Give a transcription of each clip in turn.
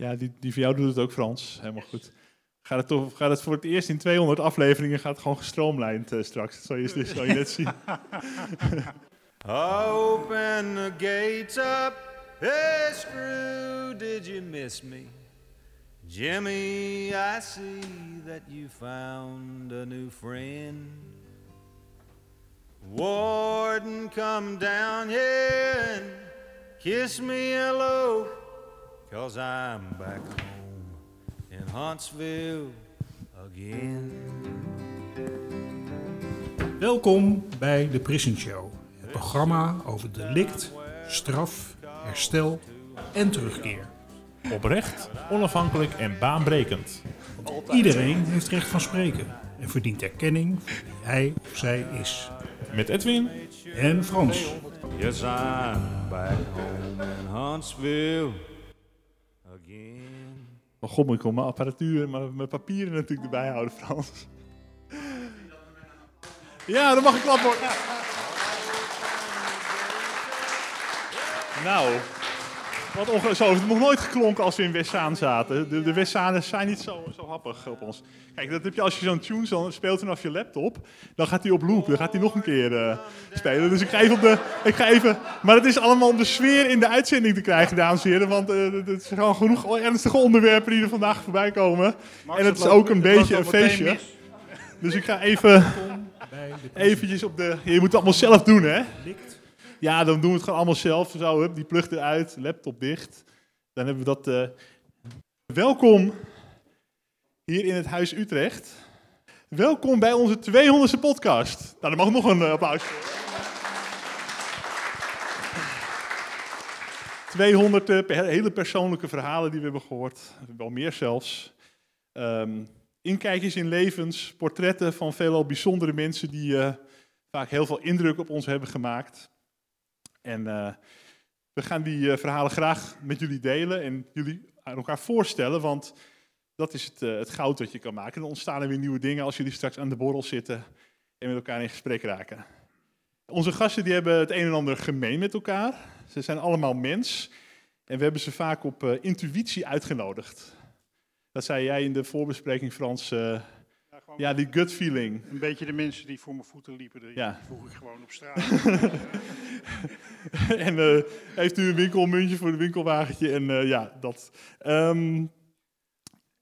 Ja, die, die van jou doet het ook Frans. Helemaal goed. Gaat het, toch, gaat het voor het eerst in 200 afleveringen gaat gewoon gestroomlijnd eh, straks. Dat zal je, dat zal je net zien. Open the gates up. Hey, Screw, did you miss me? Jimmy, I see that you found a new friend. Warden, come down here kiss me hello, cause I'm back home in Huntsville again. Welkom bij de Prison Show, het programma over delict, straf, herstel en terugkeer. Oprecht, onafhankelijk en baanbrekend. Iedereen heeft recht van spreken en verdient erkenning voor wie hij of zij is. Met Edwin En Frans. Yes, I'm back home in Huntsville Oh god, maar ik kon mijn apparatuur en mijn, papieren natuurlijk erbij houden, Frans. Ja, dan mag ik klappen worden. Nou, wat zo, het heeft nog nooit geklonken als we in Westzaan zaten. De, de zijn niet zo, zo happig op ons. Kijk, dat heb je als je zo'n tune zo speelt vanaf je laptop. Dan gaat hij op loop, dan gaat hij nog een keer eh, spelen. Dus ik ga even op de... Ik ga even, maar het is allemaal om de sfeer in de uitzending te krijgen, dames en heren. Want eh, het zijn gewoon genoeg ernstige onderwerpen die er vandaag voorbij komen. en het is ook een beetje een feestje. Dus ik ga even, eventjes op de... Je moet het allemaal zelf doen, hè? Ja, dan doen we het gewoon allemaal zelf. Zo, hup, die plug eruit, laptop dicht. Dan hebben we dat. eh, Welkom hier in het Huis Utrecht. Welkom bij onze 200ste podcast. Nou, dan mag nog een eh, applaus. 200 eh, hele persoonlijke verhalen die we hebben gehoord. Wel meer zelfs. Ehm, inkijkjes in levens, portretten van veelal bijzondere mensen die vaak heel veel indruk op ons hebben gemaakt. En eh, we gaan die eh, verhalen graag met jullie delen en jullie aan elkaar voorstellen, want dat is het, eh, het goud dat je kan maken. En dan ontstaan er weer nieuwe dingen als jullie straks aan de borrel zitten en met elkaar in gesprek raken. Onze gasten die hebben het een en ander gemeen met elkaar. Ze zijn allemaal mens en we hebben ze vaak op intuïtie uitgenodigd. Dat zei jij in de voorbespreking, Frans. ja, die gut feeling. Een beetje de mensen die voor mijn voeten liepen, die Ja. vroeg ik gewoon op straat. en eh, heeft u een winkelmuntje voor het winkelwagentje? En eh, ja, dat. Ehm,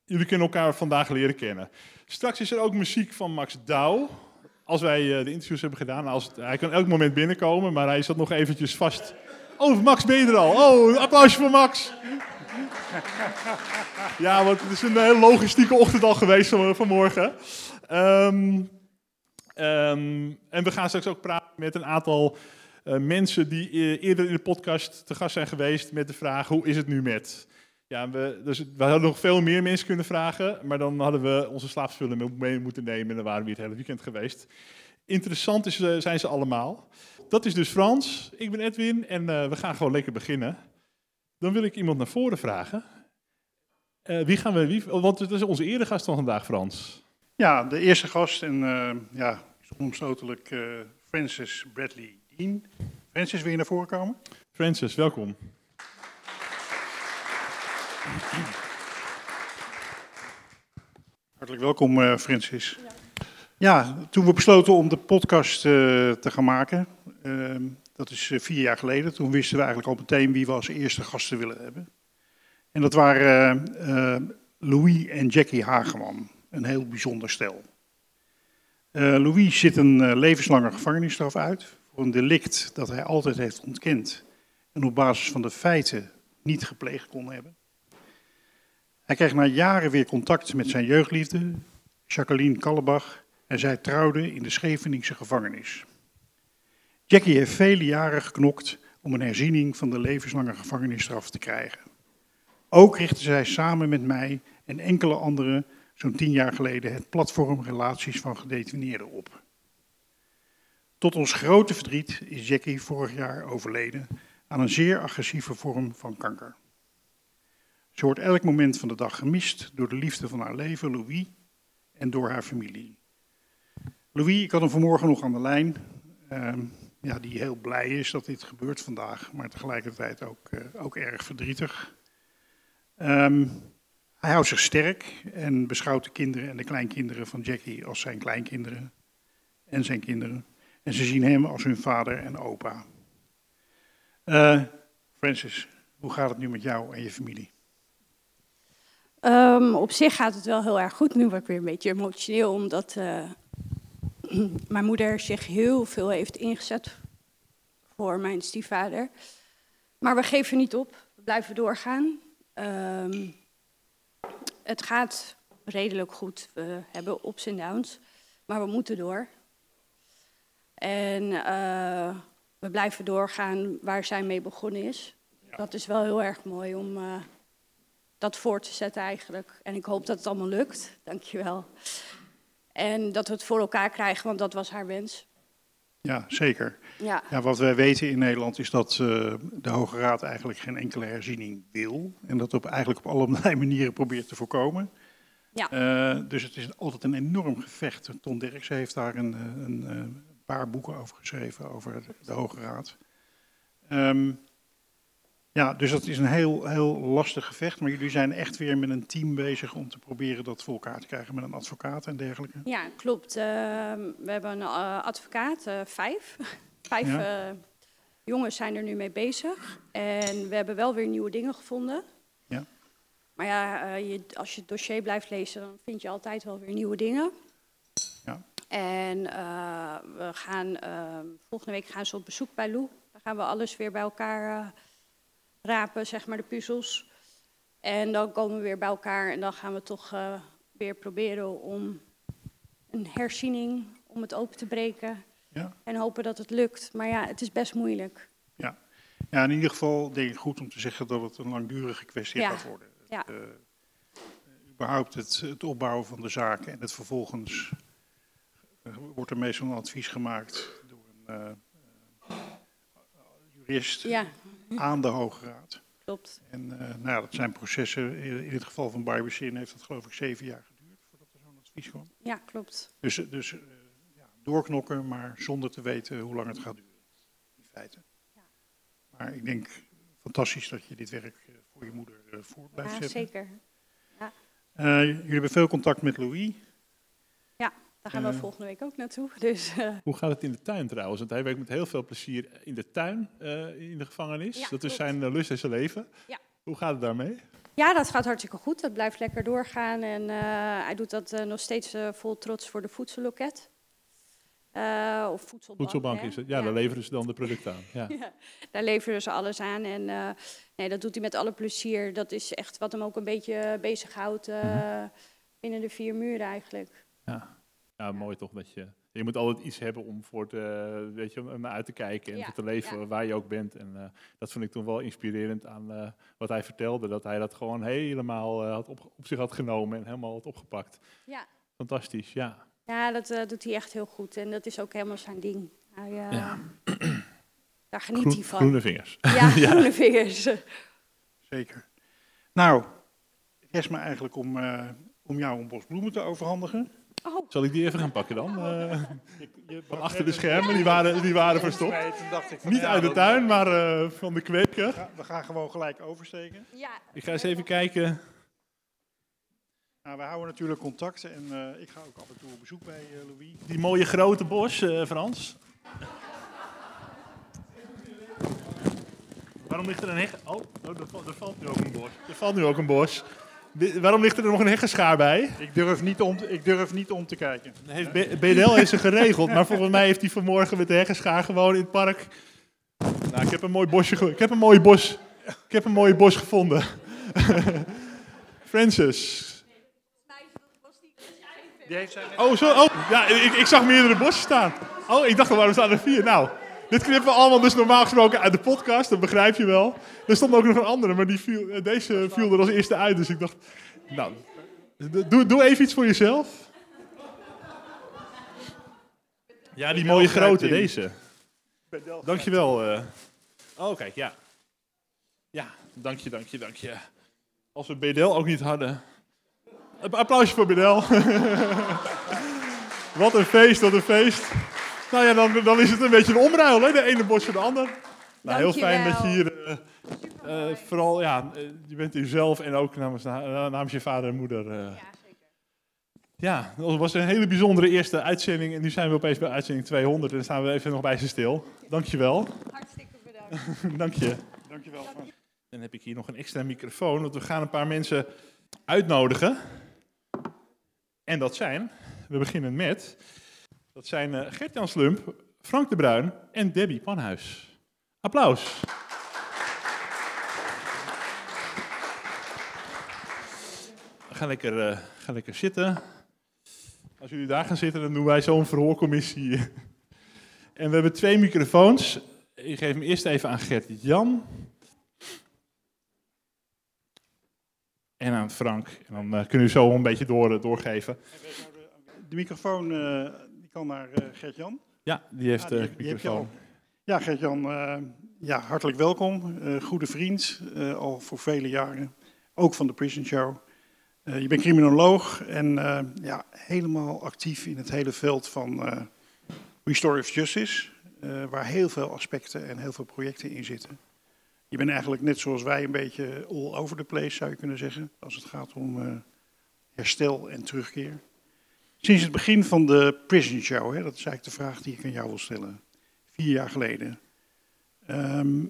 jullie kunnen elkaar vandaag leren kennen. Straks is er ook muziek van Max Douw. Als wij eh, de interviews hebben gedaan. Nou, Als hij kan elk moment binnenkomen, maar hij zat nog eventjes vast. Oh, Max, ben je er al? Oh, een applausje voor Max. Ja, want het is een hele logistieke ochtend al geweest van, vanmorgen. Ehm, ehm, en we gaan straks ook praten met een aantal mensen die eh, eerder in de podcast te gast zijn geweest met de vraag: hoe is het nu met? Ja, we, dus we hadden nog veel meer mensen kunnen vragen, maar dan hadden we onze slaapspullen mee- moeten nemen en dan waren we het hele weekend geweest. Interessant is, eh, zijn ze allemaal. Dat is dus Frans, ik ben Edwin en eh, we gaan gewoon lekker beginnen. Dan wil ik iemand naar voren vragen. Eh, wie gaan we, wie, want het is onze eregast van vandaag, Frans. ja, de eerste gast en eh, ja, onomstotelijk eh, Francis Bradley Dean. Francis, wil je naar voren komen? Francis, welkom. Hartelijk welkom, eh, Francis. Ja, toen we besloten om de podcast eh, te gaan maken, ehm, dat is eh, vier jaar geleden, toen wisten we eigenlijk al meteen wie we als eerste gasten willen hebben. En dat waren Louis en Jackie Hageman, een heel bijzonder stel. Louis zit een levenslange gevangenisstraf uit voor een delict dat hij altijd heeft ontkend en op basis van de feiten niet gepleegd kon hebben. Hij kreeg na jaren weer contact met zijn jeugdliefde, Jacqueline Kallebach, en zij trouwden in de Scheveningse gevangenis. Jackie heeft vele jaren geknokt om een herziening van de levenslange gevangenisstraf te krijgen. Ook richtte zij samen met mij en enkele anderen zo'n tien jaar geleden het platform Relaties van Gedetineerden op. Tot ons grote verdriet is Jackie vorig jaar overleden aan een zeer agressieve vorm van kanker. Ze wordt elk moment van de dag gemist door de liefde van haar leven, Louis, en door haar familie. Louis, ik had hem vanmorgen nog aan de lijn, ehm, ja, die heel blij is dat dit gebeurt vandaag, maar tegelijkertijd ook, eh, ook erg verdrietig. Ehm, hij houdt zich sterk en beschouwt de kinderen en de kleinkinderen van Jackie als zijn kleinkinderen en zijn kinderen. En ze zien hem als hun vader en opa. Eh, Francis, hoe gaat het nu met jou en je familie? Ehm, op zich gaat het wel heel erg goed. Nu word ik weer een beetje emotioneel, omdat eh, mijn moeder zich heel veel heeft ingezet voor mijn stiefvader. Maar we geven niet op, we blijven doorgaan. Ehm, het gaat redelijk goed. We hebben ups en downs, maar we moeten door. En eh, we blijven doorgaan waar zij mee begonnen is. Dat is wel heel erg mooi om eh, dat voor te zetten eigenlijk. En ik hoop dat het allemaal lukt. Dankjewel. En dat we het voor elkaar krijgen, want dat was haar wens. Ja, zeker. Ja, Ja, wat wij weten in Nederland is dat eh, de Hoge Raad eigenlijk geen enkele herziening wil. En dat op, eigenlijk op allerlei manieren probeert te voorkomen. Ja. Dus het is altijd een enorm gevecht. Ton Derksen heeft daar een, een, paar boeken over geschreven, over de, de Hoge Raad. Ehm, ja, dus dat is een heel, heel lastig gevecht. Maar jullie zijn echt weer met een team bezig om te proberen dat voor elkaar te krijgen met een advocaat en dergelijke. ja klopt. Ehm, we hebben een eh, advocaat, eh, vijf. vijf Ja. eh, jongens zijn er nu mee bezig. En we hebben wel weer nieuwe dingen gevonden. Ja. Maar ja, je, als je het dossier blijft lezen, dan vind je altijd wel weer nieuwe dingen. Ja. En eh, we gaan, ehm, volgende week gaan ze op bezoek bij Lou. Dan gaan we alles weer bij elkaar eh, rapen, zeg maar, de puzzels. En dan komen we weer bij elkaar en dan gaan we toch eh, weer proberen om een herziening, om het open te breken. Ja. En hopen dat het lukt. Maar ja, het is best moeilijk. Ja, in ieder geval denk ik goed om te zeggen dat het een langdurige kwestie Ja. gaat worden. Ja. Überhaupt het, het opbouwen van de zaken en het vervolgens wordt er meestal een advies gemaakt door een eh, eh, jurist Ja, aan de Hoge Raad. klopt. En eh, nou ja, dat zijn processen. In, het geval van Barbicin heeft dat geloof ik zeven jaar geduurd voordat er zo'n advies kwam. Ja, klopt. Dus, dus eh, ja, doorknokken, maar zonder te weten hoe lang het gaat duren. In feite. Ja. Maar ik denk fantastisch dat je dit werk eh, voor je moeder eh, voort blijft Ja, zetten. zeker. Eh, jullie hebben veel contact met Louis. Daar gaan we Eh. volgende week ook naartoe. Dus eh, Hoe gaat het in de tuin trouwens? Want hij werkt met heel veel plezier in de tuin eh, in de gevangenis. Ja, dat is zijn lust en zijn leven. Ja. Hoe gaat het daarmee? ja, dat gaat hartstikke goed. Dat blijft lekker doorgaan. En hij doet dat nog steeds vol trots voor de voedselloket. Of voedselbank. Voedselbank is het. Ja, daar leveren ze dan de producten aan. Ja. Ja, daar leveren ze alles aan. En nee, dat doet hij met alle plezier. Dat is echt wat hem ook een beetje bezighoudt Mhm. binnen de vier muren eigenlijk. Ja. Ja, mooi toch dat je... Je moet altijd iets hebben om voor te, weet je, om naar uit te kijken en Ja, voor te leven ja. waar je ook bent. En eh, dat vond ik toen wel inspirerend aan eh, wat hij vertelde. Dat hij dat gewoon helemaal eh, had op, op zich had genomen en helemaal had opgepakt. Ja, Fantastisch, ja. ja dat doet hij echt heel goed. En dat is ook helemaal zijn ding. Hij, Ja. Daar geniet Groen- hij van. groene vingers. Ja, groene vingers. Zeker. Nou, het rest me eigenlijk om, eh, om jou een bos bloemen te overhandigen. Oh, Zal ik die even gaan pakken dan? Eh, Je, je van achter de schermen, die waren, die waren verstopt. Niet uit de tuin, maar eh, van de kweker. Ja, we gaan gewoon gelijk oversteken. ja. Ik ga eens even kijken. Nou, we houden natuurlijk contact en eh, ik ga ook af en toe op bezoek bij eh, Louis. Die mooie grote bos, eh, Frans. Waarom ligt er een heg... Oh, oh er, valt, er valt nu ook een bos. Er valt nu ook een bos. Waarom ligt er nog een heggenschaar bij? Ik durf niet om, te- ik durf niet om te kijken. Heeft B- BNL heeft ze geregeld, maar volgens mij heeft hij vanmorgen met de heggenschaar gewoon in het park... Nou, ik heb een mooi bosje... ge- Ik heb een mooi bos... Ik heb een mooi bos gevonden. Francis. Die heeft zijn Oh, zo. Oh, ja, ik, ik zag meerdere bossen staan. Oh, ik dacht al, waarom staan er vier? Nou, dit knippen we allemaal dus normaal gesproken uit de podcast, dat begrijp je wel. Er stond ook nog een andere, maar die viel, eh, deze viel er als eerste uit. Dus ik dacht, nou, doe, doe even iets voor jezelf. Ja, die mooie grote, deze. Dankjewel. eh. Oh, kijk, ja. Ja, dank je, dank je, dank je. Als we BDL ook niet hadden. Een applausje voor BDL. Wat een feest, wat een feest. Nou ja, dan, dan is het een beetje een omruil, hè? de ene bos voor de ander. Nou, heel fijn dat je hier eh, Eh, vooral, ja, eh, je bent u zelf en ook namens, na- namens je vader en moeder. eh. Ja, dat was een hele bijzondere eerste uitzending. En nu zijn we opeens bij uitzending 200 en dan staan we even nog bij ze stil. Dankjewel. Hartstikke bedankt. Dank je. Dankjewel. Frans. Dan heb ik hier nog een extra microfoon, want we gaan een paar mensen uitnodigen. En dat zijn, we beginnen met, dat zijn eh, Gert-Jan Slump, Frank de Bruin en Debbie Panhuis. Applaus. Ga lekker, eh, ga lekker zitten. Als jullie daar gaan zitten, dan doen wij zo'n verhoorcommissie. en we hebben twee microfoons. Ik geef hem eerst even aan Gert-Jan. En aan Frank. En dan eh, kunnen we zo een beetje door, doorgeven. De microfoon eh, naar eh, Gert-Jan. Ja, die heeft Ah, de je microfoon. Ja, Gert-Jan, eh, ja, hartelijk welkom. Eh, goede vriend, eh, al voor vele jaren. Ook van de Prison Show. Eh, je bent criminoloog en eh, ja, helemaal actief in het hele veld van eh Restorative Justice. eh, waar heel veel aspecten en heel veel projecten in zitten. Je bent eigenlijk net zoals wij een beetje all over the place, zou je kunnen zeggen. Als het gaat om eh, herstel en terugkeer. Sinds het begin van de Prison Show, hè, dat is eigenlijk de vraag die ik aan jou wil stellen, vier jaar geleden, ehm,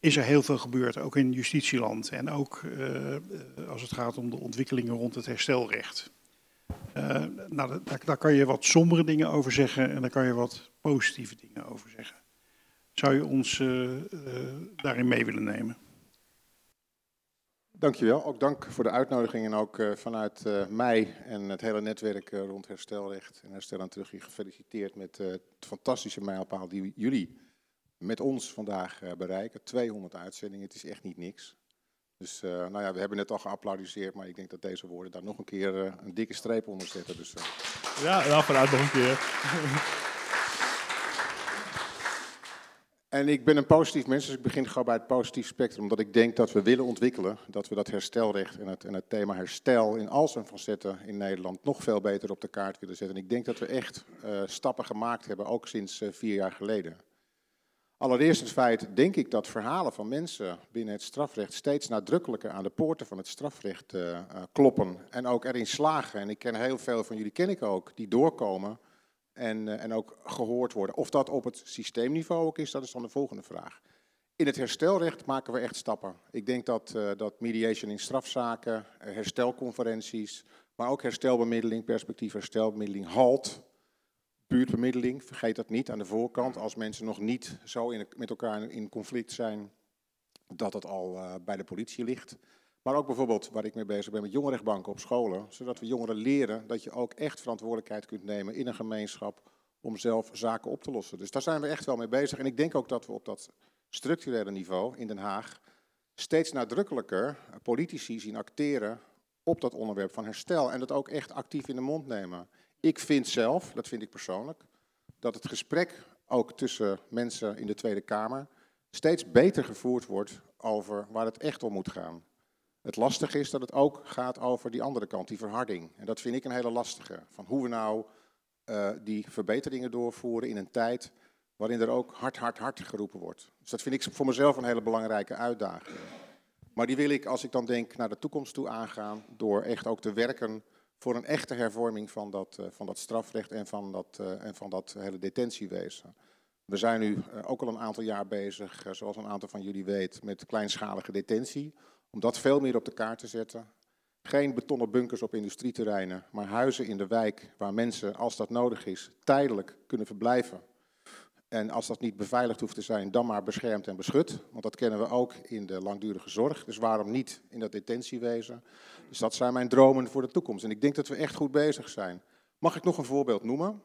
is er heel veel gebeurd, ook in justitieland en ook eh, als het gaat om de ontwikkelingen rond het herstelrecht. Eh, nou, daar, daar kan je wat sombere dingen over zeggen en daar kan je wat positieve dingen over zeggen. Zou je ons eh, daarin mee willen nemen? Dankjewel. Ook dank voor de uitnodiging en ook eh, vanuit eh, mij en het hele netwerk eh, rond herstelrecht en herstel en terugkeer gefeliciteerd met het fantastische mijlpaal die jullie met ons vandaag bereiken. 200 uitzendingen, het is echt niet niks. Dus nou ja, we hebben net al geapplaudiseerd, maar ik denk dat deze woorden daar nog een keer een dikke streep onder zetten. Dus, Ja, nou, vooruit nog een keer. En ik ben een positief mens, dus ik begin gewoon bij het positief spectrum. Omdat ik denk dat we willen ontwikkelen, dat we dat herstelrecht en het, en het thema herstel in al zijn facetten in Nederland nog veel beter op de kaart willen zetten. En ik denk dat we echt eh, stappen gemaakt hebben, ook sinds eh, vier jaar geleden. Allereerst het feit, denk ik, dat verhalen van mensen binnen het strafrecht steeds nadrukkelijker aan de poorten van het strafrecht eh, kloppen. En ook erin slagen. En ik ken heel veel van jullie, ken ik ook, die doorkomen en, eh, en ook gehoord worden. Of dat op het systeemniveau ook is, dat is dan de volgende vraag. In het herstelrecht maken we echt stappen. Ik denk dat, eh, dat mediation in strafzaken, eh, herstelconferenties, maar ook herstelbemiddeling, perspectief herstelbemiddeling, HALT, buurtbemiddeling, vergeet dat niet aan de voorkant. Als mensen nog niet zo in, met elkaar in conflict zijn, dat het al bij de politie ligt. Maar ook bijvoorbeeld waar ik mee bezig ben met jongerenrechtbanken op scholen, zodat we jongeren leren dat je ook echt verantwoordelijkheid kunt nemen in een gemeenschap om zelf zaken op te lossen. Dus daar zijn we echt wel mee bezig. En ik denk ook dat we op dat structurele niveau in Den Haag steeds nadrukkelijker politici zien acteren op dat onderwerp van herstel en dat ook echt actief in de mond nemen. Ik vind zelf, dat vind ik persoonlijk, dat het gesprek ook tussen mensen in de Tweede Kamer steeds beter gevoerd wordt over waar het echt om moet gaan. Het lastige is dat het ook gaat over die andere kant, die verharding. En dat vind ik een hele lastige. Van hoe we nou uh, die verbeteringen doorvoeren in een tijd waarin er ook hard, hard, hard geroepen wordt. Dus dat vind ik voor mezelf een hele belangrijke uitdaging. Maar die wil ik, als ik dan denk naar de toekomst toe aangaan, door echt ook te werken voor een echte hervorming van dat, uh, van dat strafrecht en van dat, uh, en van dat hele detentiewezen. We zijn nu ook al een aantal jaar bezig, zoals een aantal van jullie weet, met kleinschalige detentie. Om dat veel meer op de kaart te zetten. Geen betonnen bunkers op industrieterreinen, maar huizen in de wijk waar mensen, als dat nodig is, tijdelijk kunnen verblijven. En als dat niet beveiligd hoeft te zijn, dan maar beschermd en beschut. Want dat kennen we ook in de langdurige zorg. Dus waarom niet in dat detentiewezen? Dus dat zijn mijn dromen voor de toekomst. En ik denk dat we echt goed bezig zijn. Mag ik nog een voorbeeld noemen?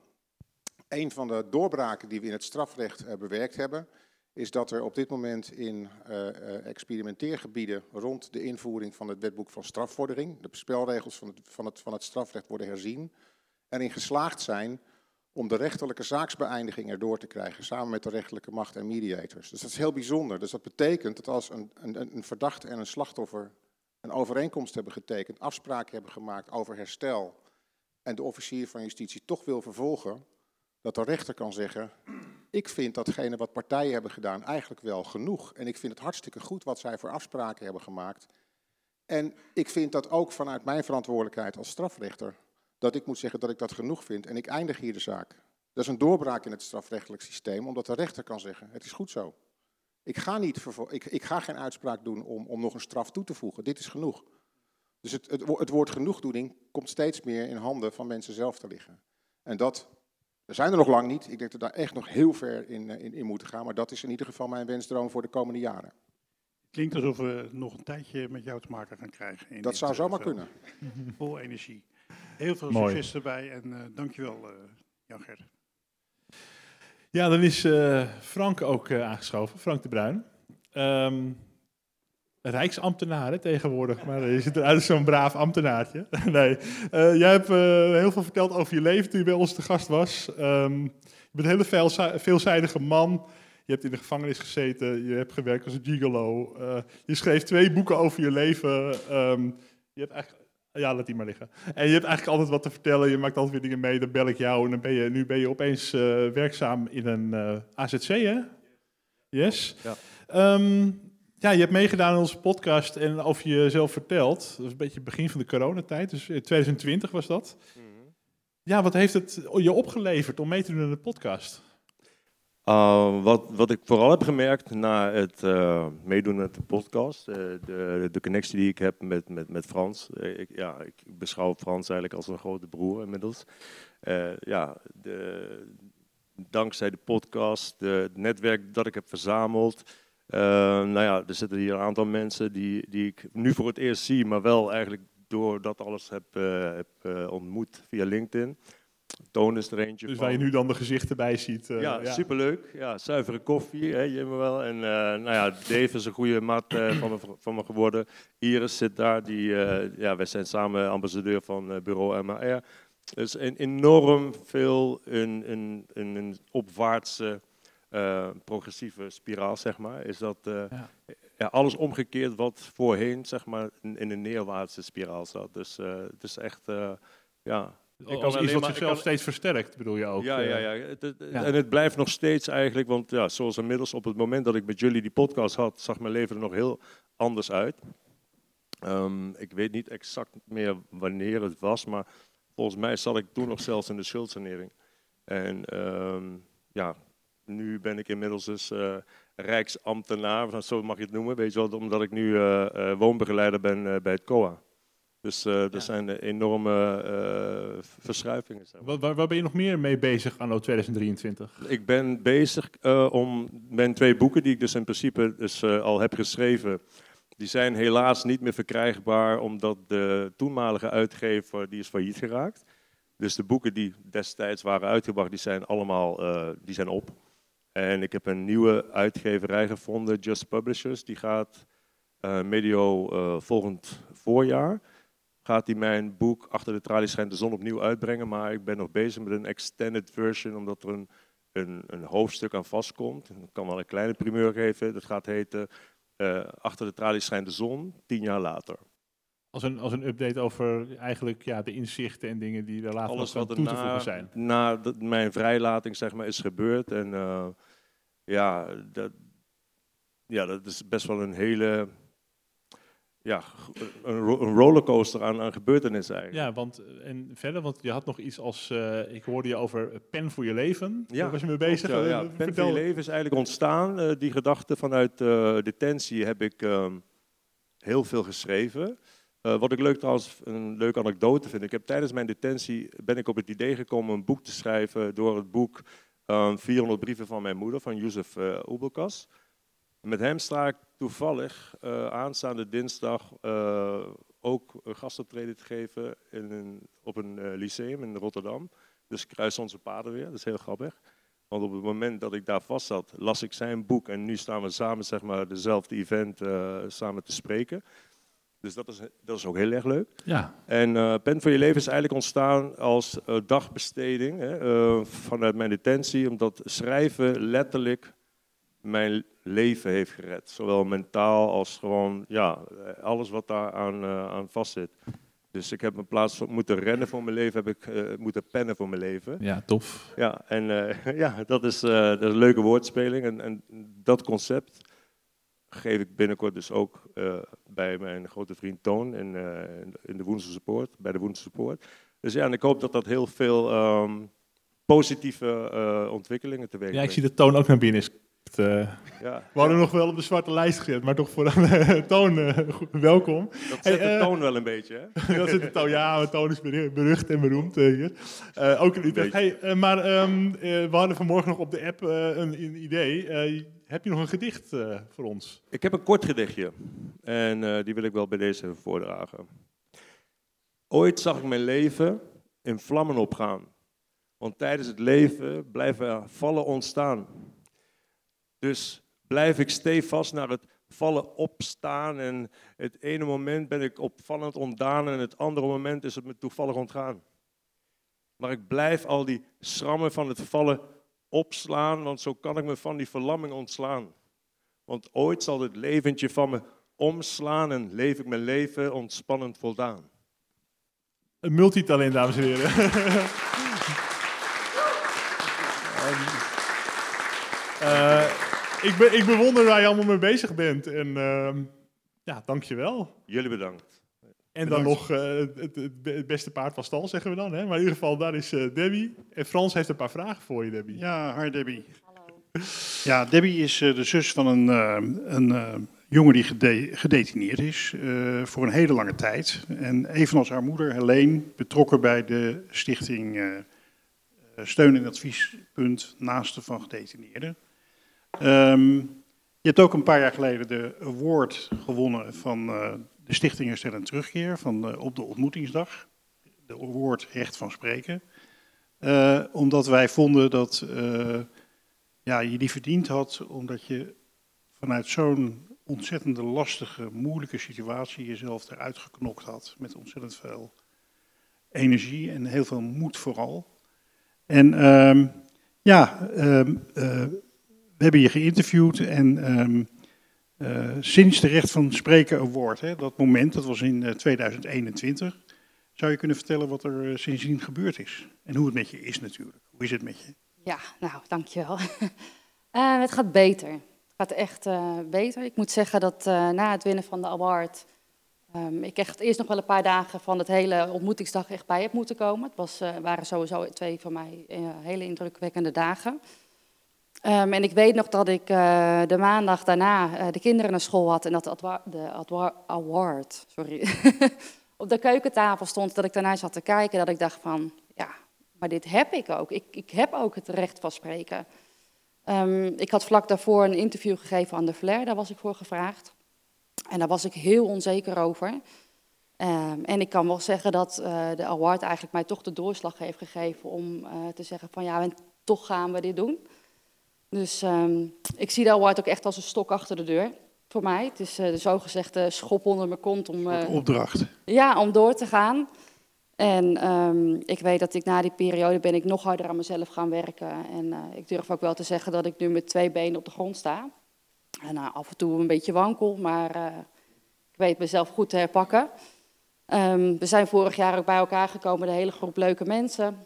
Een van de doorbraken die we in het strafrecht uh, bewerkt hebben, is dat er op dit moment in uh, experimenteergebieden rond de invoering van het wetboek van strafvordering, de spelregels van het, van, het, van het strafrecht worden herzien, erin geslaagd zijn om de rechterlijke zaaksbeëindiging erdoor te krijgen, samen met de rechterlijke macht en mediators. Dus dat is heel bijzonder. Dus dat betekent dat als een, een, een verdachte en een slachtoffer een overeenkomst hebben getekend, afspraken hebben gemaakt over herstel, en de officier van justitie toch wil vervolgen, dat de rechter kan zeggen, Ik vind datgene wat partijen hebben gedaan eigenlijk wel genoeg. En ik vind het hartstikke goed wat zij voor afspraken hebben gemaakt. En ik vind dat ook vanuit mijn verantwoordelijkheid als strafrechter, dat ik moet zeggen dat ik dat genoeg vind. En ik eindig hier de zaak. Dat is een doorbraak in het strafrechtelijk systeem, omdat de rechter kan zeggen, het is goed zo. Ik ga, niet ik, ik ga geen uitspraak doen om, om nog een straf toe te voegen. Dit is genoeg. Dus het, het, het woord genoegdoening komt steeds meer in handen van mensen zelf te liggen. En dat, we zijn er nog lang niet. Ik denk dat we daar echt nog heel ver in, eh, in, in moeten gaan. Maar dat is in ieder geval mijn wensdroom voor de komende jaren. Klinkt alsof we nog een tijdje met jou te maken gaan krijgen. dat zou zomaar uh, kunnen. Vol energie. Heel veel succes erbij en uh, dankjewel uh, Jan Gert. Ja, dan is Frank ook aangeschoven, Frank de Bruin. Um, Rijksambtenaar tegenwoordig, maar je ziet eruit als zo'n braaf ambtenaartje. nee, uh, jij hebt uh, heel veel verteld over je leven toen je bij ons te gast was. Um, je bent een hele veelzijdige man. Je hebt in de gevangenis gezeten, je hebt gewerkt als een gigolo. Uh, je schreef twee boeken over je leven. Um, je hebt eigenlijk ja, laat die maar liggen. En je hebt eigenlijk altijd wat te vertellen. Je maakt altijd weer dingen mee. Dan bel ik jou. En dan ben je, nu ben je opeens werkzaam in een AZC, hè? Yes. Ja. Um, ja, je hebt meegedaan in onze podcast en over jezelf verteld. Dat was een beetje het begin van de coronatijd, dus in 2020 was dat. Mhm. Ja, wat heeft het je opgeleverd om mee te doen aan de podcast? Uh, wat, wat ik vooral heb gemerkt na het uh, meedoen met de podcast, uh, de, de connectie die ik heb met, met, met Frans. ik, ja, ik beschouw Frans eigenlijk als een grote broer inmiddels. ja, de, dankzij de podcast, het netwerk dat ik heb verzameld, nou ja, er zitten hier een aantal mensen die, die ik nu voor het eerst zie, maar wel eigenlijk door dat alles heb, uh, heb uh, ontmoet via LinkedIn. Toon is er eentje Dus van. waar je nu dan de gezichten bij ziet. Ja, ja, superleuk. Ja, zuivere koffie, hè, je me wel. En nou ja, Dave is een goede maat van, me, van me geworden. Iris zit daar, die, ja, wij zijn samen ambassadeur van bureau MAR. Dus een enorm veel een, een, een, een opwaartse uh, progressieve spiraal, zeg maar, is dat uh, ja. ja. alles omgekeerd wat voorheen, zeg maar, in, in een neerwaartse spiraal zat. Dus uh, het is echt, ja... Ik Als iets wat zichzelf kan... steeds versterkt, bedoel je ook? Ja, ja, ja. En het blijft nog steeds eigenlijk, want ja, zoals inmiddels op het moment dat ik met jullie die podcast had, zag mijn leven er nog heel anders uit. Um, ik weet niet exact meer wanneer het was, maar volgens mij zat ik toen nog zelfs in de schuldsanering. En um, ja, nu ben ik inmiddels dus uh, rijksambtenaar, zo mag je het noemen, weet je wel, omdat ik nu uh, uh, woonbegeleider ben bij het COA. Dus er ja. zijn enorme verschuivingen. Zeg maar. waar, waar, ben je nog meer mee bezig anno 2023? Ik ben bezig om mijn twee boeken, die ik dus in principe dus, al heb geschreven, die zijn helaas niet meer verkrijgbaar, omdat de toenmalige uitgever die is failliet geraakt. Dus de boeken die destijds waren uitgebracht, die zijn allemaal die zijn op. En ik heb een nieuwe uitgeverij gevonden, Just Publishers. Die gaat uh, medio uh, volgend voorjaar gaat die mijn boek Achter de tralies schijnt de zon opnieuw uitbrengen. Maar ik ben nog bezig met een extended version, omdat er een, een, een hoofdstuk aan vastkomt. Ik kan wel een kleine primeur geven. Dat gaat heten uh, Achter de tralies schijnt de zon, tien jaar later. Als een, als een update over eigenlijk ja, de inzichten en dingen die er later Alles wat toe te voegen zijn. Na de, mijn vrijlating zeg maar, is gebeurd. En uh, ja, dat, ja, dat is best wel een hele ja, een, een rollercoaster aan, aan gebeurtenissen eigenlijk. Ja, want en verder, want je had nog iets als, uh, ik hoorde je over pen voor je leven. Ja, Daar was je mee bezig? Ja, ja. pen voor je leven is eigenlijk ontstaan. Uh, die gedachte vanuit uh, detentie heb ik um, heel veel geschreven. Uh, wat ik leuk trouwens, een leuke anekdote vind. Ik heb tijdens mijn detentie ben ik op het idee gekomen een boek te schrijven door het boek um, 400 brieven van mijn moeder, van Yusuf uh, Oebelkas. Met hem sta ik toevallig uh, aanstaande dinsdag ook een gastoptreden te geven in op een lyceum in Rotterdam. Dus kruis onze paden weer, dat is heel grappig. Want op het moment dat ik daar vast zat, las ik zijn boek en nu staan we samen, zeg maar, dezelfde event samen te spreken. Dus dat is, dat is ook heel erg leuk. Ja. En uh, Pen voor je leven is eigenlijk ontstaan als uh, dagbesteding hè, uh, vanuit mijn detentie, omdat schrijven letterlijk mijn leven heeft gered. Zowel mentaal als gewoon, ja, alles wat daar aan, aan vastzit. Dus ik heb in plaats van moeten rennen voor mijn leven, heb ik uh, moeten pennen voor mijn leven. Ja, tof. Ja, en uh, ja, dat is, uh, dat is een leuke woordspeling. En, en, dat concept geef ik binnenkort dus ook bij mijn grote vriend Toon in, in de Woenselse Poort, bij de Woenselse Poort. Dus ja, en ik hoop dat dat heel veel um, positieve ontwikkelingen teweeg Ja, ik zie de Toon ook naar binnen is uh, ja, we hadden nog wel op de zwarte lijst gezet, maar toch voor de toon uh, welkom. Dat zet de toon wel een beetje, hè? dat zit de toon, ja, de toon is berucht en beroemd hier. ook in Utrecht. Hey, maar um, we hadden vanmorgen nog op de app een, een, idee. Heb je nog een gedicht voor ons? Ik heb een kort gedichtje en die wil ik wel bij deze voordragen. Ooit zag ik mijn leven in vlammen opgaan. Want tijdens het leven blijven vallen ontstaan. Dus blijf ik stevast naar het vallen opstaan. En het ene moment ben ik opvallend ontdaan en het andere moment is het me toevallig ontgaan. Maar ik blijf al die schrammen van het vallen opslaan, want zo kan ik me van die verlamming ontslaan. Want ooit zal het leventje van me omslaan en leef ik mijn leven ontspannend voldaan. Een multitalent, dames en heren. uh, ik, be, ik bewonder waar je allemaal mee bezig bent. En uh, ja, dankjewel. Jullie bedankt. En dan nog uh, het, het, beste paard van stal, zeggen we dan. Hè? Maar in ieder geval, daar is uh, Debbie. En Frans heeft een paar vragen voor je, Debbie. Ja, hi Debbie. Hallo. Ja, Debbie is uh, de zus van een, een jongen die gede gedetineerd is voor een hele lange tijd. En evenals haar moeder, Helene, betrokken bij de stichting Steun en Adviespunt Naasten van Gedetineerden. Um, je hebt ook een paar jaar geleden de award gewonnen van uh, de Stichting Herstel en Terugkeer van, uh, op de ontmoetingsdag. De award Recht van Spreken. Uh, omdat wij vonden dat ja, je die verdiend had, omdat je vanuit zo'n ontzettende lastige, moeilijke situatie jezelf eruit geknokt had. Met ontzettend veel energie en heel veel moed vooral. En um, ja, um, we hebben je geïnterviewd en um, uh, sinds de Recht van Spreken Award, hè, dat moment, dat was in uh, 2021, zou je kunnen vertellen wat er uh, sindsdien gebeurd is? En hoe het met je is natuurlijk. Hoe is het met je? Ja, nou, dankjewel. uh, het gaat beter. Het gaat echt beter. Ik moet zeggen dat na het winnen van de award... Um, ik echt eerst nog wel een paar dagen van het hele ontmoetingsdag echt bij heb moeten komen. Het was, waren sowieso twee van mij hele indrukwekkende dagen... Um, en ik weet nog dat ik uh, de maandag daarna uh, de kinderen naar school had en dat de, award sorry, op de keukentafel stond. Dat ik daarna zat te kijken dat ik dacht van, ja, maar dit heb ik ook. Ik, ik heb ook het recht van spreken. Um, ik had vlak daarvoor een interview gegeven aan de Flair, daar was ik voor gevraagd. En daar was ik heel onzeker over. Um, en ik kan wel zeggen dat uh, de award eigenlijk mij toch de doorslag heeft gegeven om te zeggen van ja, en toch gaan we dit doen. Dus um, ik zie de award ook echt als een stok achter de deur voor mij. Het is uh, de zogezegde schop onder mijn kont om... Uh, opdracht. Ja, om door te gaan. En um, ik weet dat ik na die periode ben ik nog harder aan mezelf gaan werken. En uh, ik durf ook wel te zeggen dat ik nu met twee benen op de grond sta. En af en toe een beetje wankel, maar ik weet mezelf goed te herpakken. Um, we zijn vorig jaar ook bij elkaar gekomen, de hele groep leuke mensen.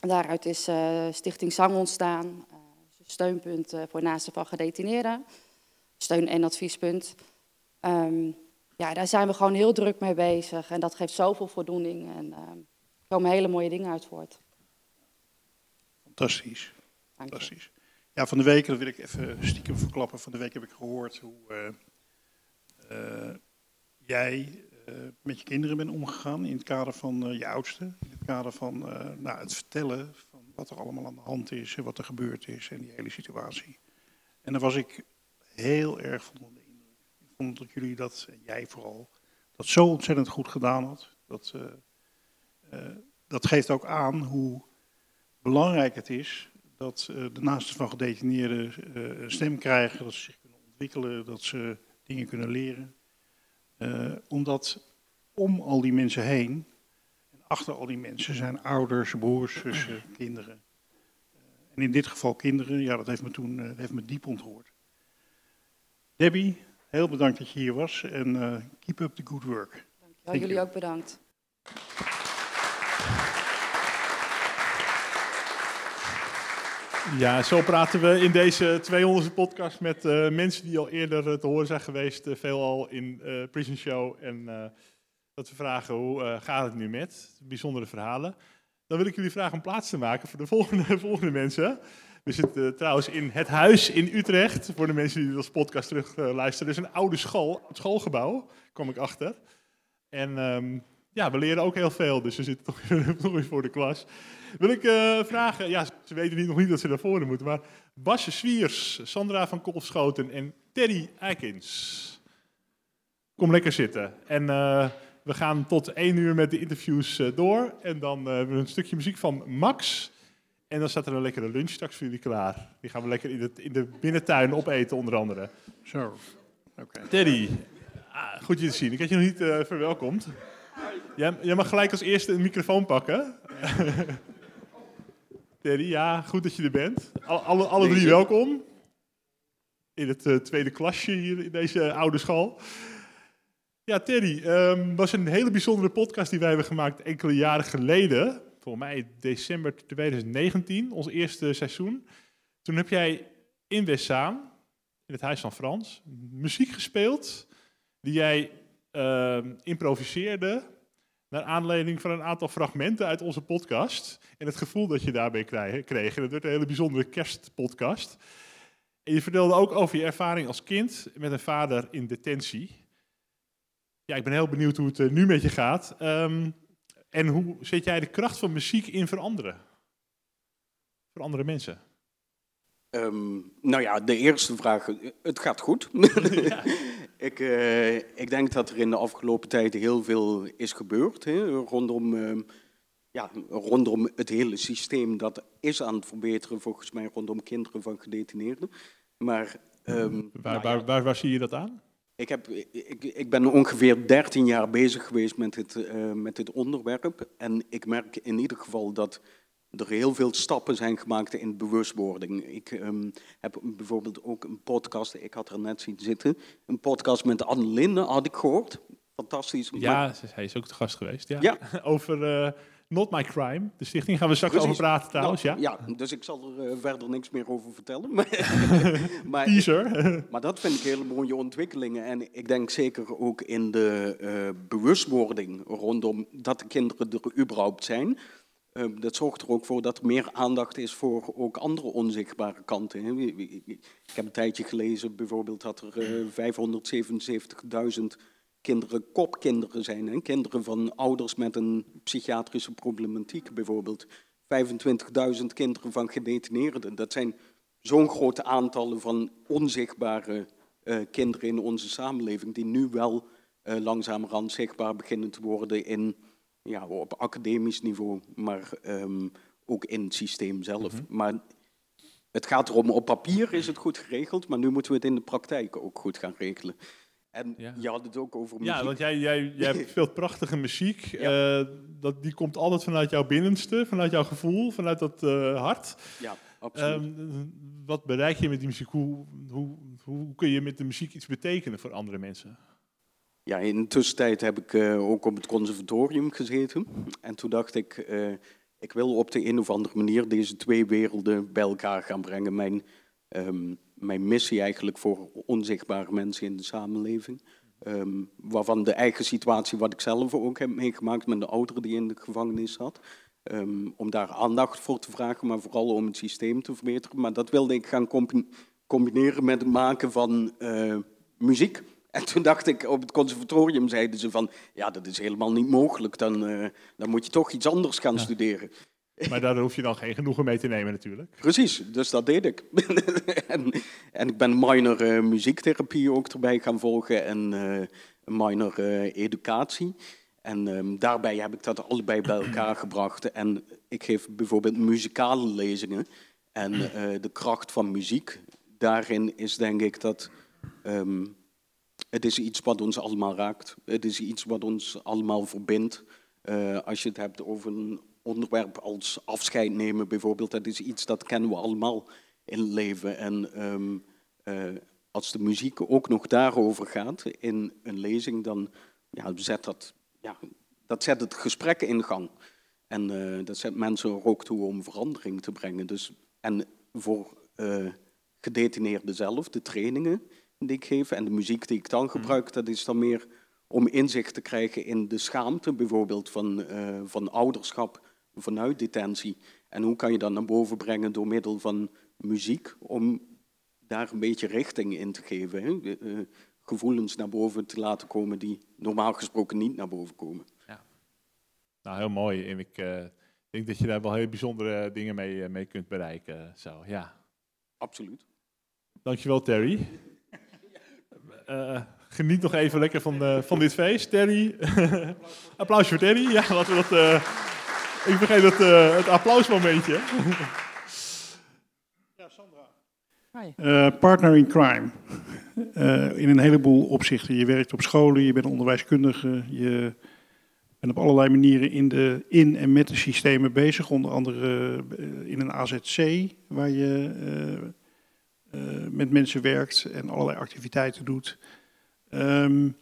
Daaruit is Stichting Zang ontstaan steunpunt voor naasten van gedetineerden. Steun- en adviespunt. Um, ja, daar zijn we gewoon heel druk mee bezig. En dat geeft zoveel voldoening. En er komen hele mooie dingen uit voort. Fantastisch. Fantastisch. Ja, van de week, dat wil ik even stiekem verklappen. Van de week heb ik gehoord hoe uh, uh, jij met je kinderen bent omgegaan in het kader van je oudste. In het kader van nou, het vertellen wat er allemaal aan de hand is en wat er gebeurd is en die hele situatie. En daar was ik heel erg van de indruk. Ik vond dat jullie dat, en jij vooral, dat zo ontzettend goed gedaan had. Dat, uh, uh, dat geeft ook aan hoe belangrijk het is dat uh, de naasten van gedetineerden een stem krijgen, dat ze zich kunnen ontwikkelen, dat ze dingen kunnen leren. omdat om al die mensen heen achter al die mensen zijn ouders, broers, zussen, kinderen. Eh, en in dit geval kinderen, ja, dat heeft me toen eh, heeft me diep ontroerd. Debbie, heel bedankt dat je hier was en eh, keep up the good work. Dankjewel, jullie ook bedankt. Ja, zo praten we in deze 200e podcast met mensen die al eerder te horen zijn geweest, veelal in Prison Show en dat we vragen hoe gaat het nu met bijzondere verhalen. Dan wil ik jullie vragen om plaats te maken voor de volgende, volgende mensen. We zitten trouwens in het huis in Utrecht, voor de mensen die als podcast terug luisteren. Dus een oude school, het schoolgebouw, kom ik achter. En um, ja, we leren ook heel veel, dus we zitten toch, nog weer voor de klas. Wil ik vragen, ja, ze weten niet, nog niet dat ze naar voren moeten, maar Basje Swiers, Sandra van Kolfschoten en Terry Eikins. Kom lekker zitten. En we gaan tot één uur met de interviews uh, door. En dan hebben we een stukje muziek van Max. En dan staat er een lekkere lunch straks voor jullie klaar. Die gaan we lekker in de, in de binnentuin opeten, onder andere. Zo. Okay. Teddy, ah, goed je te zien. Ik had je nog niet verwelkomd. Jij, jij, mag gelijk als eerste een microfoon pakken. Terry, ja, goed dat je er bent. Alle, alle drie welkom. In het uh, tweede klasje hier in deze oude school. Ja, Terry, um, was een hele bijzondere podcast die wij hebben gemaakt enkele jaren geleden. Volgens mij december 2019, ons eerste seizoen. Toen heb jij in Westzaan, in het Huis van Frans, muziek gespeeld die jij uh, improviseerde naar aanleiding van een aantal fragmenten uit onze podcast. En het gevoel dat je daarbij kreeg. En het werd een hele bijzondere kerstpodcast. En je vertelde ook over je ervaring als kind met een vader in detentie. Ja, ik ben heel benieuwd hoe het eh, nu met je gaat. Um, en hoe zet jij de kracht van muziek in veranderen? Voor andere mensen? Um, nou ja, de eerste vraag. Het gaat goed. Ja. Ik, uh, ik denk dat er in de afgelopen tijd heel veel is gebeurd hè, rondom, uh, ja, rondom het hele systeem. Dat is aan het verbeteren volgens mij rondom kinderen van gedetineerden. Maar, um, waar, nou, waar, waar, waar, zie je dat aan? Ik, heb, ik, ik ben ongeveer 13 jaar bezig geweest met dit, uh, met dit onderwerp. En ik merk in ieder geval dat er heel veel stappen zijn gemaakt in bewustwording. Ik um, heb bijvoorbeeld ook een podcast, ik had er net zien zitten, een podcast met Anne Linde had ik gehoord. Fantastisch. Ja, maar... hij is ook te gast geweest. Ja. ja. Over uh, Not My Crime, de stichting, gaan we straks Precies. over praten trouwens. Nou, ja. ja, dus ik zal er uh, verder niks meer over vertellen. maar, Teaser. maar dat vind ik hele mooie ontwikkelingen. En ik denk zeker ook in de uh, bewustwording rondom dat de kinderen er überhaupt zijn. Ehm, dat zorgt er ook voor dat er meer aandacht is voor ook andere onzichtbare kanten. Ik heb een tijdje gelezen bijvoorbeeld dat er 577.000 eh, kinderen kopkinderen zijn. Hè? Kinderen van ouders met een psychiatrische problematiek bijvoorbeeld. 25.000 kinderen van gedetineerden. Dat zijn zo'n grote aantallen van onzichtbare uh, kinderen in onze samenleving die nu wel uh, langzamerhand zichtbaar beginnen te worden in ja, op academisch niveau, maar um, ook in het systeem zelf. Mm -hmm. Maar het gaat erom, op papier is het goed geregeld, maar nu moeten we het in de praktijk ook goed gaan regelen. En ja. je had het ook over muziek. Ja, want jij, jij, jij speelt prachtige muziek. Ja. Uh, dat, die komt altijd vanuit jouw binnenste, vanuit jouw gevoel, vanuit dat uh, hart. Ja, absoluut. Um, wat bereik je met die muziek? Hoe, hoe, hoe kun je met de muziek iets betekenen voor andere mensen? Ja, in de tussentijd heb ik uh, ook op het conservatorium gezeten. En toen dacht ik, ik wil op de een of andere manier deze twee werelden bij elkaar gaan brengen. Mijn, um, mijn missie eigenlijk voor onzichtbare mensen in de samenleving. Um, waarvan de eigen situatie, wat ik zelf ook heb meegemaakt met de ouderen die in de gevangenis zat. Um, om daar aandacht voor te vragen, maar vooral om het systeem te verbeteren. Maar dat wilde ik gaan combineren met het maken van uh, muziek. En toen dacht ik, op het conservatorium zeiden ze van, ja, dat is helemaal niet mogelijk, dan, uh, dan moet je toch iets anders gaan ja. studeren. Maar daar hoef je dan geen genoegen mee te nemen natuurlijk. Precies, dus dat deed ik. en, en, ik ben minor uh, muziektherapie ook erbij gaan volgen en uh, minor educatie. En um, daarbij heb ik dat allebei bij elkaar gebracht. En ik geef bijvoorbeeld muzikale lezingen. En de kracht van muziek, daarin is denk ik dat... Um, het is iets wat ons allemaal raakt. Het is iets wat ons allemaal verbindt. Uh, als je het hebt over een onderwerp als afscheid nemen bijvoorbeeld, dat is iets dat kennen we allemaal in het leven. En um, uh, als de muziek ook nog daarover gaat in een lezing, dan ja, zet dat, ja, dat zet het gesprek in gang. En uh, dat zet mensen er ook toe om verandering te brengen. Dus, en voor uh, gedetineerden zelf, de trainingen die ik geef en de muziek die ik dan mhm. gebruik, dat is dan meer om inzicht te krijgen in de schaamte bijvoorbeeld van, uh, van ouderschap vanuit detentie. En hoe kan je dat naar boven brengen door middel van muziek, om daar een beetje richting in te geven. Hè? Uh, gevoelens naar boven te laten komen die normaal gesproken niet naar boven komen. Ja. Nou, heel mooi. En ik uh, denk dat je daar wel heel bijzondere dingen mee, mee kunt bereiken. Zo, ja. Absoluut. Dankjewel, Terry. Geniet nog even lekker van, van dit feest. Terry, applaus voor Terry. Ja, laten we dat... Uh, ik vergeet het, het applausmomentje. ja, Sandra. partner in crime. in een heleboel opzichten. Je werkt op scholen, je bent onderwijskundige, je bent op allerlei manieren in, de, in en met de systemen bezig. Onder andere in een AZC, waar je met mensen werkt en allerlei activiteiten doet. Um,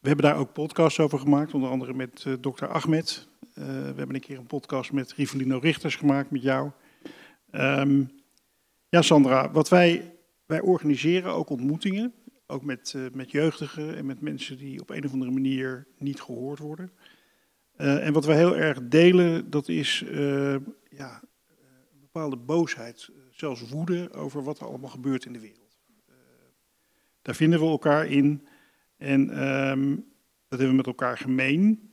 we hebben daar ook podcasts over gemaakt, onder andere met uh, dokter Ahmed. Uh, we hebben een keer een podcast met Rivelino Richters gemaakt met jou. Um, ja, Sandra, wat wij, wij organiseren ook ontmoetingen, ook met, uh, met jeugdigen en met mensen die op een of andere manier niet gehoord worden. en wat wij heel erg delen, dat is ja, een bepaalde boosheid, zelfs woede over wat er allemaal gebeurt in de wereld. Daar vinden we elkaar in. En um, dat hebben we met elkaar gemeen.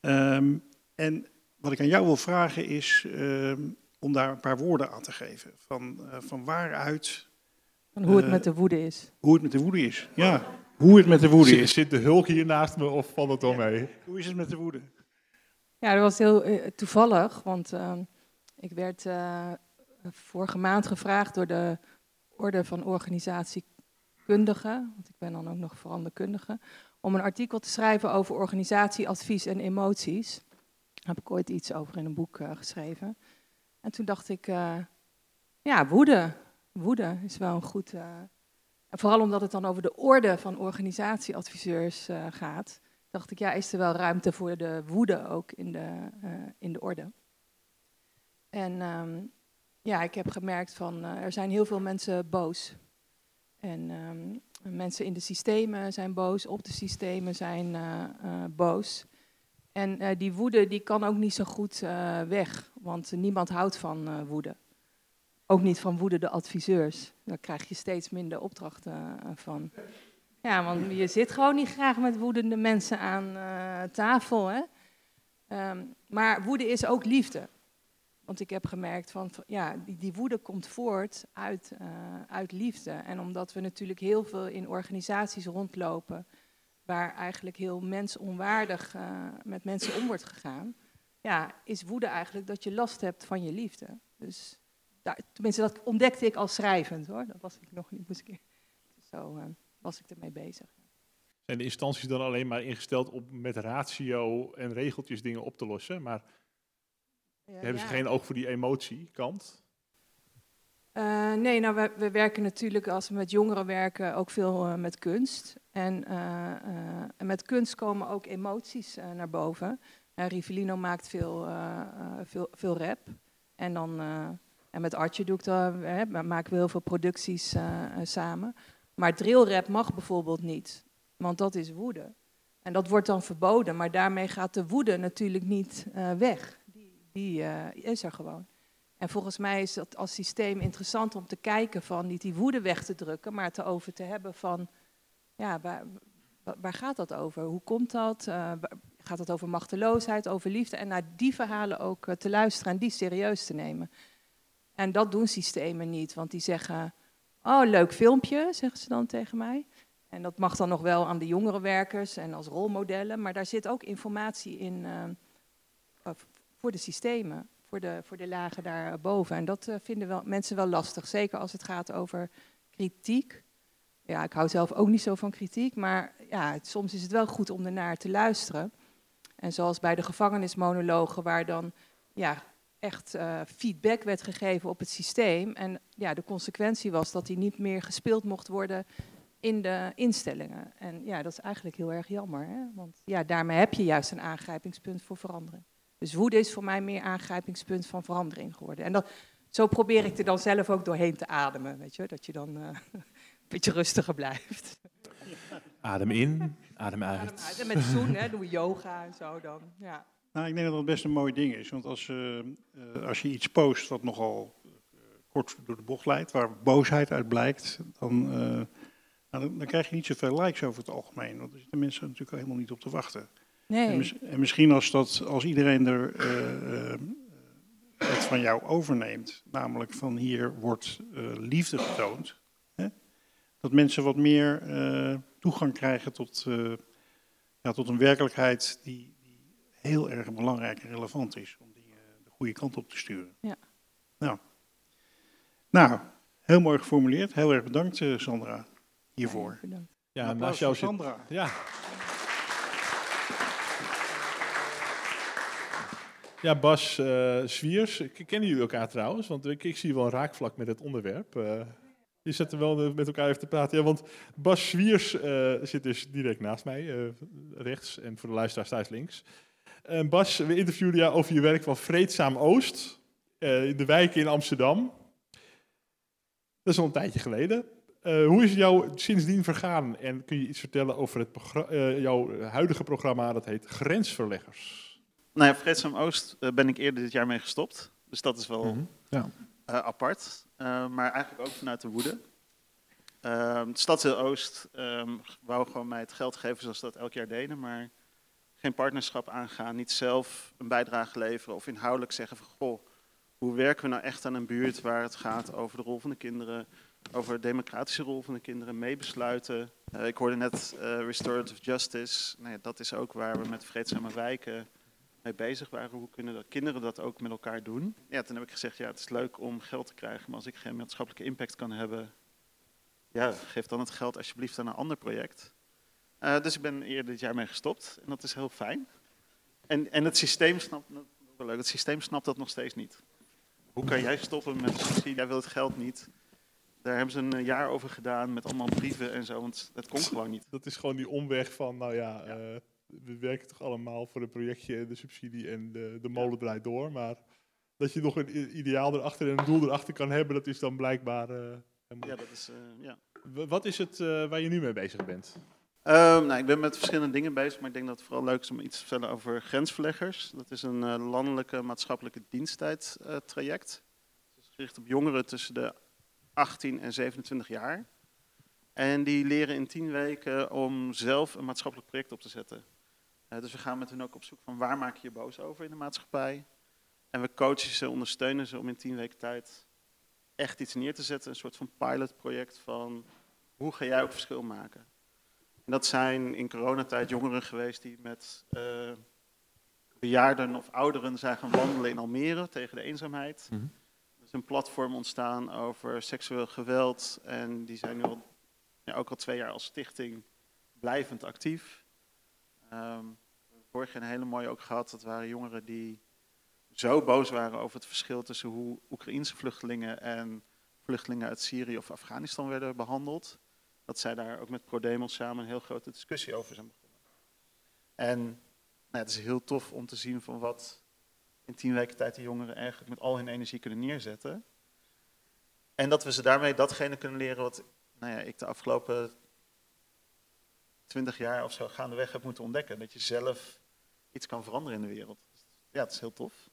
Um, en wat ik aan jou wil vragen is um, om daar een paar woorden aan te geven. Van, uh, van waaruit. Van hoe het uh, met de woede is. Hoe het met de woede is, ja. Hoe het met de woede is. Zit de hulk hier naast me of valt het al mee? Hoe is het met de woede? Ja, dat was heel uh, toevallig, want ik werd vorige maand gevraagd door de Orde van Organisatie kundige, want ik ben dan ook nog veranderkundige, om een artikel te schrijven over organisatie, advies en emoties. Daar heb ik ooit iets over in een boek uh, geschreven. En toen dacht ik, uh, ja, woede. Woede is wel een goed. Uh, en vooral omdat het dan over de orde van organisatieadviseurs gaat, dacht ik, ja, is er wel ruimte voor de woede ook in de, in de orde. En um, ja, ik heb gemerkt van, er zijn heel veel mensen boos en um, mensen in de systemen zijn boos, op de systemen zijn uh, uh, boos. En uh, die woede die kan ook niet zo goed weg, want niemand houdt van woede. Ook niet van woede de adviseurs. Daar krijg je steeds minder opdrachten van. Ja, want je zit gewoon niet graag met woedende mensen aan tafel. Hè? Um, maar woede is ook liefde. Want ik heb gemerkt van, ja, die, die woede komt voort uit, uh, uit liefde. En omdat we natuurlijk heel veel in organisaties rondlopen, waar eigenlijk heel mensonwaardig uh, met mensen om wordt gegaan, ja, is woede eigenlijk dat je last hebt van je liefde. Dus daar, tenminste, dat ontdekte ik als schrijvend hoor. Dat was ik nog niet. Ik, zo uh, was ik ermee bezig. Zijn de instanties dan alleen maar ingesteld om met ratio en regeltjes dingen op te lossen? Maar ja, Hebben ze geen oog voor die emotiekant? Uh, nee, nou, we, we, werken natuurlijk als we met jongeren werken ook veel uh, met kunst. En, uh, en, met kunst komen ook emoties naar boven. Rivellino maakt veel, veel, veel rap. En, dan, en met Artje doe ik dat, maken we heel veel producties samen. Maar drillrap mag bijvoorbeeld niet, want dat is woede. En dat wordt dan verboden, maar daarmee gaat de woede natuurlijk niet weg die uh, is er gewoon. En volgens mij is dat als systeem interessant om te kijken van niet die woede weg te drukken, maar te over te hebben van, ja, waar, waar gaat dat over? Hoe komt dat? Uh, gaat het over machteloosheid, over liefde? En naar die verhalen ook uh, te luisteren en die serieus te nemen. En dat doen systemen niet, want die zeggen, oh leuk filmpje, zeggen ze dan tegen mij. En dat mag dan nog wel aan de jongere werkers en als rolmodellen, maar daar zit ook informatie in voor de systemen, voor de, voor de lagen daarboven. En dat uh, vinden wel, mensen wel lastig, zeker als het gaat over kritiek. Ja, ik hou zelf ook niet zo van kritiek, maar ja, soms is het wel goed om ernaar te luisteren. En zoals bij de gevangenismonologen, waar dan ja, echt uh, feedback werd gegeven op het systeem. En ja, de consequentie was dat die niet meer gespeeld mocht worden in de instellingen. En ja, dat is eigenlijk heel erg jammer. Hè? Want ja, daarmee heb je juist een aangrijpingspunt voor verandering. Dus woede is voor mij meer aangrijpingspunt van verandering geworden. En dat, zo probeer ik er dan zelf ook doorheen te ademen, weet je, dat je dan uh, een beetje rustiger blijft. Adem in, adem uit. Adem uit. En met zoen, hè, doe yoga en zo dan, ja. Nou, ik denk dat dat best een mooi ding is, want als, uh, als je iets post wat nogal kort door de bocht leidt, waar boosheid uit blijkt, dan, nou, dan, krijg je niet zoveel likes over het algemeen, want daar zitten mensen natuurlijk helemaal niet op te wachten. Nee. En, en misschien als, dat, als iedereen er het van jou overneemt, namelijk van hier wordt uh, liefde getoond, hè? dat mensen wat meer uh, toegang krijgen tot, uh, ja, tot een werkelijkheid die, die, heel erg belangrijk en relevant is om dingen de goede kant op te sturen. Ja. Nou, nou heel mooi geformuleerd. Heel erg bedankt Sandra hiervoor. Ja, bedankt. Ja, naast jou Sandra. Ja. Ja, Bas uh, Zwiers. Kennen jullie elkaar trouwens? Want ik, ik zie wel een raakvlak met het onderwerp. Uh, je zit er wel met elkaar even te praten. Ja, want Bas Zwiers uh, zit dus direct naast mij, rechts. En voor de luisteraars thuis links. Bas, we interviewden jou over je werk van Vreedzaam Oost. in de wijken in Amsterdam. Dat is al een tijdje geleden. hoe is het jou sindsdien vergaan? En kun je iets vertellen over het jouw huidige programma? Dat heet Grensverleggers. Nou ja, Vreedzaam Oost uh, ben ik eerder dit jaar mee gestopt. Dus dat is wel mm -hmm. ja. uh, apart. Uh, maar eigenlijk ook vanuit de woede. Ehm, Stadsdeel Oost um, wou gewoon mij het geld geven zoals ze dat elk jaar deden. Maar geen partnerschap aangaan, niet zelf een bijdrage leveren of inhoudelijk zeggen van... Goh, hoe werken we nou echt aan een buurt waar het gaat over de rol van de kinderen... over de democratische rol van de kinderen, meebesluiten. ik hoorde net restorative justice. Nee, dat is ook waar we met vreedzame wijken mee bezig waren. Hoe kunnen de kinderen dat ook met elkaar doen? Ja, toen heb ik gezegd, ja, het is leuk om geld te krijgen, maar als ik geen maatschappelijke impact kan hebben, ja, geef dan het geld alsjeblieft aan een ander project. Uh, dus ik ben eerder dit jaar mee gestopt en dat is heel fijn. En, en het systeem snapt, wel leuk, het systeem snapt dat nog steeds niet. Hoe kan jij stoppen met subsidie? Jij wil het geld niet. Daar hebben ze een jaar over gedaan met allemaal brieven en zo, want het komt gewoon niet. Dat is gewoon die omweg van, nou ja, ja. Uh, we werken toch allemaal voor een projectje, de subsidie en de, de molen draait door. Maar dat je nog een ideaal erachter en een doel erachter kan hebben, dat is dan blijkbaar. Uh, ja, dat is. Uh, ja. Wat is het uh, waar je nu mee bezig bent? Um, nou, ik ben met verschillende dingen bezig, maar ik denk dat het vooral leuk is om iets te vertellen over grensverleggers. Dat is een landelijke maatschappelijke diensttijdtraject. Het is gericht op jongeren tussen de 18 en 27 jaar. En die leren in 10 weken om zelf een maatschappelijk project op te zetten. Uh, dus we gaan met hen ook op zoek van waar maak je je boos over in de maatschappij. En we coachen ze, ondersteunen ze om in tien weken tijd echt iets neer te zetten. Een soort van pilotproject van hoe ga jij ook verschil maken. En dat zijn in coronatijd jongeren geweest die met uh, bejaarden of ouderen zijn gaan wandelen in Almere tegen de eenzaamheid. Mm -hmm. Er is een platform ontstaan over seksueel geweld en die zijn nu al, ja, ook al twee jaar als stichting blijvend actief. Um, vorig jaar een hele mooie ook gehad. Dat waren jongeren die zo boos waren over het verschil tussen hoe Oekraïense vluchtelingen en vluchtelingen uit Syrië of Afghanistan werden behandeld. Dat zij daar ook met ProDemos samen een heel grote discussie over zijn begonnen. En nou, het is heel tof om te zien van wat in tien weken tijd die jongeren eigenlijk met al hun energie kunnen neerzetten. En dat we ze daarmee datgene kunnen leren wat nou ja, ik de afgelopen twintig jaar of zo gaandeweg hebt moeten ontdekken. Dat je zelf iets kan veranderen in de wereld. Ja, het is heel tof.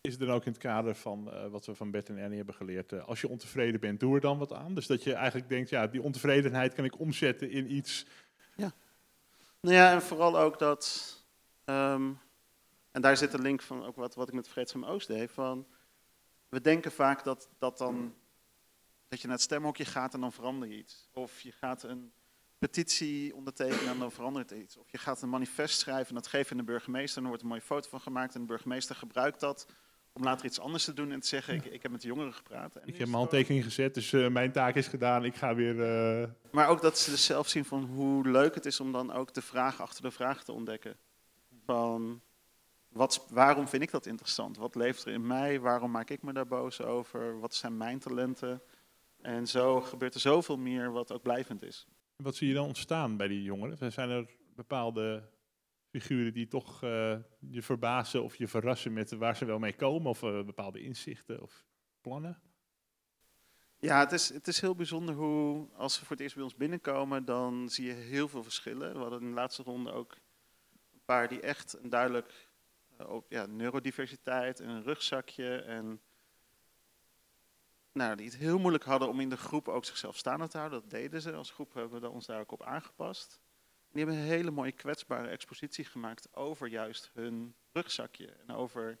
Is het dan ook in het kader van uh, wat we van Bert en Annie hebben geleerd, uh, als je ontevreden bent, doe er dan wat aan? Dus dat je eigenlijk denkt, ja, die ontevredenheid kan ik omzetten in iets. Ja. Nou ja, en vooral ook dat, um, en daar zit de link van ook wat, wat ik met Vreedzaam Oost deed, van we denken vaak dat, dat dan, dat je naar het stemhokje gaat en dan verander je iets. Of je gaat een petitie ondertekenen en dan verandert er iets. Of je gaat een manifest schrijven en dat geef je aan de burgemeester en er wordt een mooie foto van gemaakt en de burgemeester gebruikt dat om later iets anders te doen en te zeggen, ik, ik heb met de jongeren gepraat. En ik heb mijn handtekening gezet, dus uh, mijn taak is gedaan, ik ga weer... Uh... Maar ook dat ze dus zelf zien van hoe leuk het is om dan ook de vraag achter de vraag te ontdekken. Van, wat, waarom vind ik dat interessant? Wat leeft er in mij? Waarom maak ik me daar boos over? Wat zijn mijn talenten? En zo gebeurt er zoveel meer wat ook blijvend is. Wat zie je dan ontstaan bij die jongeren? Zijn er bepaalde figuren die toch uh, je verbazen of je verrassen met waar ze wel mee komen? Of uh, bepaalde inzichten? Of... plannen? Ja, het is, het is heel bijzonder hoe, als ze voor het eerst bij ons binnenkomen, dan zie je heel veel verschillen. We hadden in de laatste ronde ook een paar die echt een duidelijk uh, ook, ja, neurodiversiteit en een rugzakje en nou, die het heel moeilijk hadden om in de groep ook zichzelf staande te houden. Dat deden ze. Als groep hebben we ons daar ook op aangepast. Die hebben een hele mooie kwetsbare expositie gemaakt over juist hun rugzakje. En, over,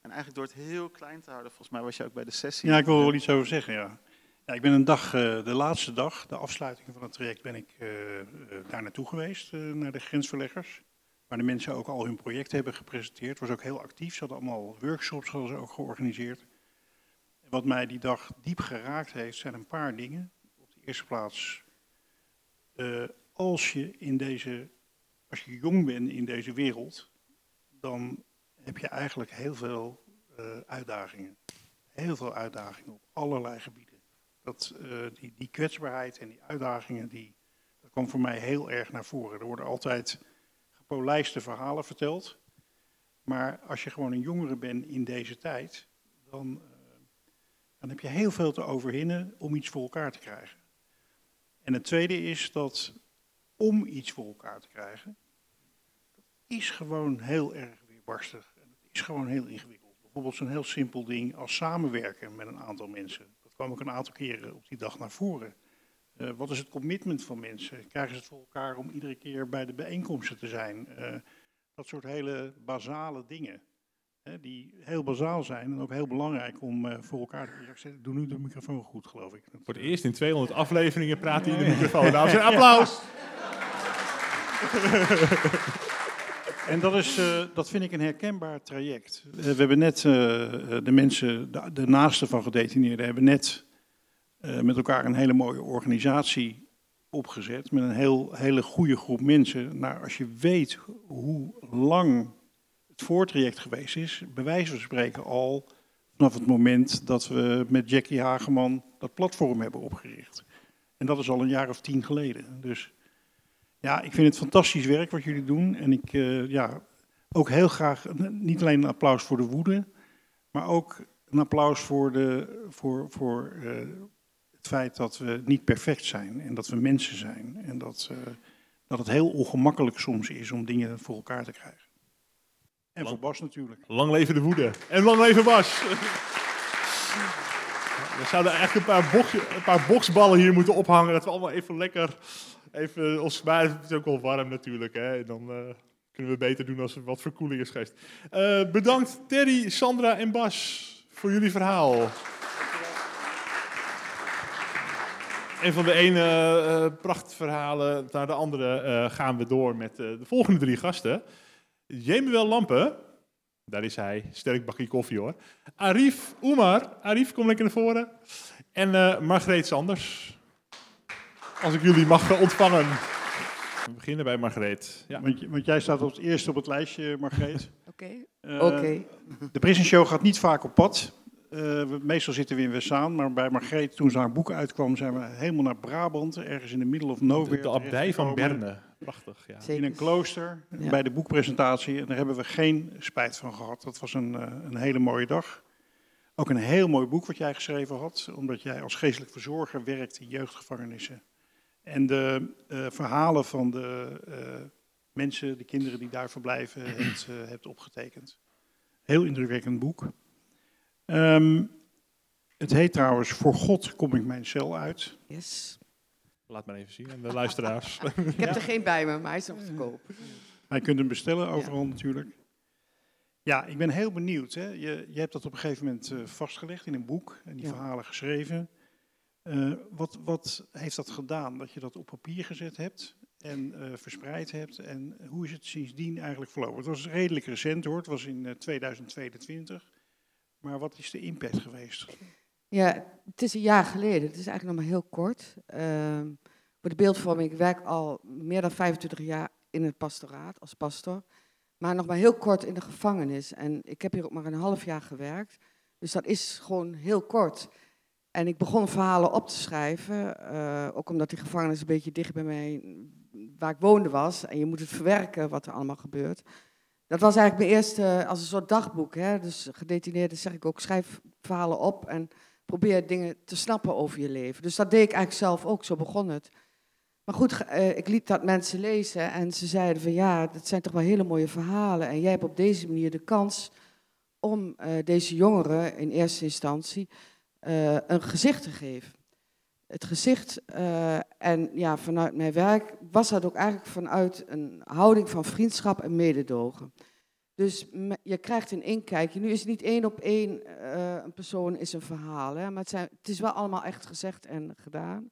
en eigenlijk door het heel klein te houden, volgens mij was je ook bij de sessie. Ja, ik wil er wel iets over zeggen, ja. ja ik ben een dag, uh, de laatste dag, de afsluiting van het traject, ben ik uh, uh, daar naartoe geweest, naar de grensverleggers. Waar de mensen ook al hun project hebben gepresenteerd. Was ook heel actief, ze hadden allemaal workshops hadden ze ook georganiseerd. Wat mij die dag diep geraakt heeft, zijn een paar dingen. Op de eerste plaats, als je in deze, als je jong bent in deze wereld, dan heb je eigenlijk heel veel uh, uitdagingen. Heel veel uitdagingen op allerlei gebieden. Dat, uh, die, die kwetsbaarheid en die uitdagingen, die, dat kwam voor mij heel erg naar voren. Er worden altijd gepolijste verhalen verteld. Maar als je gewoon een jongere bent in deze tijd, dan, dan heb je heel veel te overwinnen om iets voor elkaar te krijgen. En het tweede is dat om iets voor elkaar te krijgen, dat is gewoon heel erg weerbarstig. En is gewoon heel ingewikkeld. Bijvoorbeeld zo'n heel simpel ding als samenwerken met een aantal mensen. Dat kwam ook een aantal keren op die dag naar voren. Uh, wat is het commitment van mensen? Krijgen ze het voor elkaar om iedere keer bij de bijeenkomsten te zijn? Uh, dat soort hele basale dingen. Die heel bazaal zijn en ook heel belangrijk om uh, voor elkaar te. Ik doe nu de microfoon goed, geloof ik. Voor het eerst in 200 afleveringen praat hij in de microfoon. Dames en applaus! En dat, is, uh, dat vind ik een herkenbaar traject. Uh, we hebben net uh, de mensen, de, de naasten van gedetineerden, hebben net met elkaar een hele mooie organisatie opgezet. Met een heel, hele goede groep mensen. Nou, als je weet hoe lang het voortraject geweest is, bij wijze van spreken al vanaf het moment dat we met Jackie Hageman dat platform hebben opgericht. En dat is al een jaar of tien geleden. Dus ja, ik vind het fantastisch werk wat jullie doen. En ik, uh, ja, ook heel graag, niet alleen een applaus voor de woede, maar ook een applaus voor, de, voor, voor uh, het feit dat we niet perfect zijn en dat we mensen zijn. En dat, uh, dat het heel ongemakkelijk soms is om dingen voor elkaar te krijgen. En lang, voor Bas natuurlijk. Lang leven de woede. En lang leven Bas. We zouden eigenlijk een paar, box, een paar boksballen hier moeten ophangen, dat we allemaal even lekker even ons maar het is ook wel warm natuurlijk. Hè? En dan uh, kunnen we beter doen als er wat verkoeling is geweest. Uh, bedankt Terry, Sandra en Bas voor jullie verhaal. En van de ene uh, prachtverhalen naar de andere gaan we door met de volgende drie gasten. Jemuel Lampen, daar is hij, sterk bakje koffie hoor. Arif Oemar, Arif kom lekker naar voren. En Margreet Sanders. Als ik jullie mag ontvangen. We beginnen bij Margreet. Ja. Want, want, jij staat het eerste op het lijstje, Margreet. Oké. Okay. Uh, okay. De Prison Show gaat niet vaak op pad. Uh, we, meestal zitten we in Wessaan, maar bij Margreet, toen ze haar boek uitkwam, zijn we helemaal naar Brabant, ergens in de middle of nowhere. De, de abdij van Berne. Prachtig, ja. Zeker. In een klooster, ja. bij de boekpresentatie. En daar hebben we geen spijt van gehad. Dat was een, uh, een hele mooie dag. Ook een heel mooi boek wat jij geschreven had, omdat jij als geestelijk verzorger werkt in jeugdgevangenissen. En de uh, verhalen van de uh, mensen, de kinderen die daar verblijven, hebt, uh, hebt opgetekend. Heel indrukwekkend boek. Um, het heet trouwens Voor God kom ik mijn cel uit. Yes. Laat maar even zien aan de luisteraars. ik heb ja. er geen bij me, maar hij is nog te koop. Hij kunt hem bestellen overal ja. natuurlijk. Ja, ik ben heel benieuwd. Hè. Je, je hebt dat op een gegeven moment vastgelegd in een boek en die ja. verhalen geschreven. Uh, wat, wat, heeft dat gedaan dat je dat op papier gezet hebt en uh, verspreid hebt? En hoe is het sindsdien eigenlijk verlopen? Het was redelijk recent hoor, het was in uh, 2022. Maar wat is de impact geweest? Ja, het is een jaar geleden. Het is eigenlijk nog maar heel kort. Ehm, voor de beeldvorming, ik werk al meer dan 25 jaar in het pastoraat als pastor. Maar nog maar heel kort in de gevangenis. En ik heb hier ook maar een half jaar gewerkt. Dus dat is gewoon heel kort. En ik begon verhalen op te schrijven, uh, ook omdat die gevangenis een beetje dicht bij mij, waar ik woonde was. En je moet het verwerken wat er allemaal gebeurt. dat was eigenlijk mijn eerste, als een soort dagboek. Hè? Dus gedetineerden zeg ik ook, schrijf verhalen op en probeer dingen te snappen over je leven. Dus dat deed ik eigenlijk zelf ook, zo begon het. Maar goed, eh, ik liet dat mensen lezen en ze zeiden van ja, dat zijn toch wel hele mooie verhalen. En jij hebt op deze manier de kans om eh, deze jongeren in eerste instantie eh, een gezicht te geven. Het gezicht, en ja, vanuit mijn werk was dat ook eigenlijk vanuit een houding van vriendschap en mededogen. Dus je krijgt een inkijkje. Nu is het niet één op één een persoon is een verhaal, hè, maar het, zijn, het is wel allemaal echt gezegd en gedaan.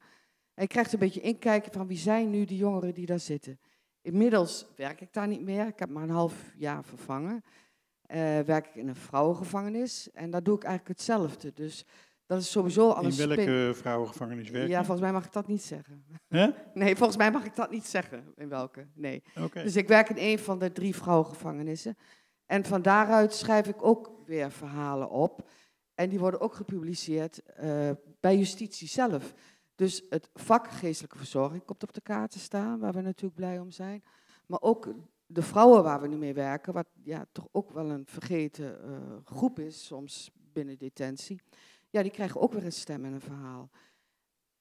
En je krijgt een beetje inkijken van wie zijn nu de jongeren die daar zitten. Inmiddels werk ik daar niet meer. Ik heb maar een half jaar vervangen. Uh, werk ik in een vrouwengevangenis. En daar doe ik eigenlijk hetzelfde. Dus dat is sowieso al In welke vrouwengevangenis werk je? Ja, volgens mij mag ik dat niet zeggen. Nee, volgens mij mag ik dat niet zeggen. In welke? Nee. Okay. Dus ik werk in een van de drie vrouwengevangenissen. En van daaruit schrijf ik ook weer verhalen op. En die worden ook gepubliceerd uh, bij justitie zelf. Dus het vak geestelijke verzorging komt op de kaart te staan, waar we natuurlijk blij om zijn. Maar ook de vrouwen waar we nu mee werken, wat ja, toch ook wel een vergeten uh, groep is soms binnen detentie. Ja, die krijgen ook weer een stem en een verhaal.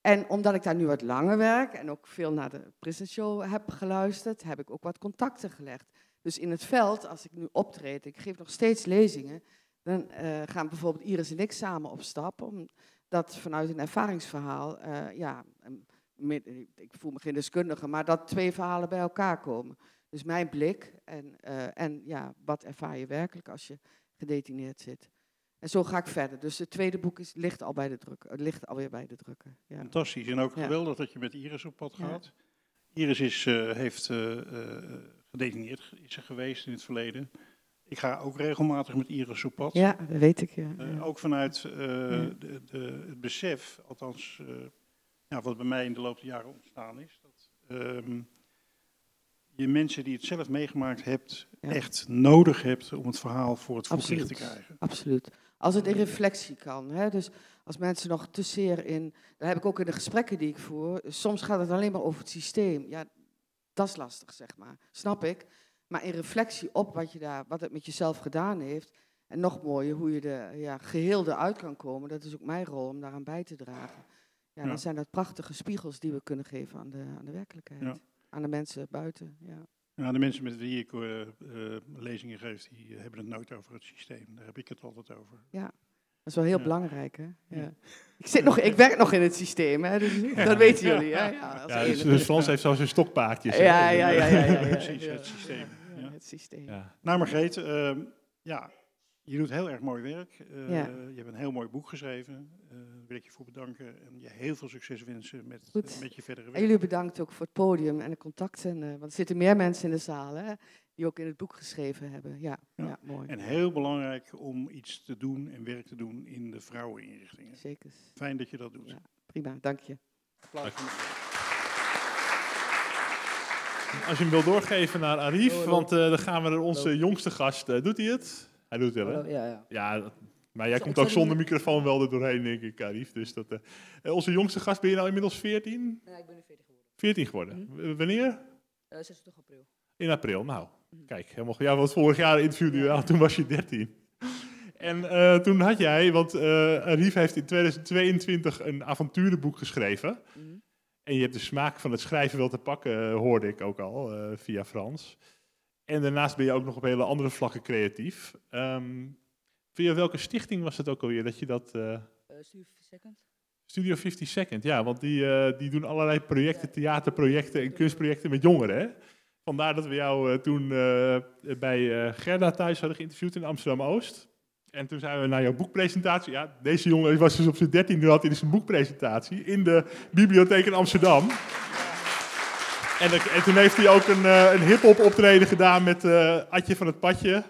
En omdat ik daar nu wat langer werk en ook veel naar de Prison Show heb geluisterd, heb ik ook wat contacten gelegd. Dus in het veld, als ik nu optreed, ik geef nog steeds lezingen, dan uh, gaan bijvoorbeeld Iris en ik samen op stap om dat vanuit een ervaringsverhaal, uh, ja, ik voel me geen deskundige, maar dat twee verhalen bij elkaar komen. Dus mijn blik en, uh, en ja, wat ervaar je werkelijk als je gedetineerd zit. En zo ga ik verder. Dus het tweede boek is, ligt, al bij de druk, het ligt alweer bij de drukker. Ja. Fantastisch. En ook geweldig dat je met Iris op pad gaat. Iris is, uh, heeft gedetineerd is ze geweest in het verleden. Ik ga ook regelmatig met Iris op pad. Ja, dat weet ik. Ja. Uh, ook vanuit uh, de, de, het besef, althans uh, ja, wat bij mij in de loop der jaren ontstaan is, dat um, je mensen die het zelf meegemaakt hebt, ja. echt nodig hebt om het verhaal voor het voetlicht te krijgen. Absoluut. Als het in reflectie kan. Hè? Dus als mensen nog te zeer in. Dat heb ik ook in de gesprekken die ik voer. Soms gaat het alleen maar over het systeem. Ja, dat is lastig, zeg maar. Snap ik. Maar in reflectie op wat, je daar, wat het met jezelf gedaan heeft. En nog mooier, hoe je er ja, geheel eruit kan komen. Dat is ook mijn rol om daaraan bij te dragen. Ja, ja. Dan zijn dat prachtige spiegels die we kunnen geven aan de, aan de werkelijkheid. Ja. Aan de mensen buiten. Ja. Ja, de mensen met wie ik uh, uh, lezingen geef, die hebben het nooit over het systeem. Daar heb ik het altijd over. Ja, dat is wel heel belangrijk, hè? Ja. Ik, zit nog, ik werk nog in het systeem, hè? Dus, dat weten jullie. Hè? Ja, ja dus, dus Frans heeft zo zijn stokpaardjes. Ja, ja, ja, ja, ja, Precies, het systeem. Het systeem. Nou, Margreet, uh, ja, je doet heel erg mooi werk. Je hebt een heel mooi boek geschreven. Wil ik je voor bedanken en je heel veel succes wensen met, met je verdere werk. En jullie bedankt ook voor het podium en de contacten. want er zitten meer mensen in de zaal, hè? die ook in het boek geschreven hebben. Ja, ja. ja, mooi. En heel belangrijk om iets te doen en werk te doen in de vrouweninrichtingen. Zeker. Fijn dat je dat doet. Ja, prima, dank je. Applaus. Als je hem wil doorgeven naar Arif, oh, want uh, dan gaan we naar onze Hallo. jongste gast. Uh, doet hij het? Hij doet het wel, hè? Ja, ja. ja maar jij komt ook zonder microfoon wel er doorheen, denk ik, Arif. Dus dat, uh, onze jongste gast, ben je nou inmiddels 14? Ja, ik ben nu 14 geworden. 14 geworden. -hmm. Wanneer? 26 april. In april, nou. Kijk, helemaal, ja, want vorig jaar interviewde je, ja. toen was je 13. En uh, toen had jij, want uh, Arif heeft in 2022 een avonturenboek geschreven. Mm. En je hebt de smaak van het schrijven wel te pakken, hoorde ik ook al, uh, via Frans. En daarnaast ben je ook nog op hele andere vlakken creatief. Um, via welke stichting was het ook alweer dat je dat... Studio 50 Second. Studio 50 Second, ja, want die, die doen allerlei projecten, theaterprojecten en kunstprojecten met jongeren, hè? Vandaar dat we jou uh, toen uh, bij uh, Gerda thuis hadden geïnterviewd in Amsterdam-Oost. En toen zijn we naar jouw boekpresentatie. Ja, deze jongen was dus op zijn dertiende, had hij dus een boekpresentatie in de bibliotheek in Amsterdam. En, en toen heeft hij ook een, een hip-hop optreden gedaan met Adje van het Padje.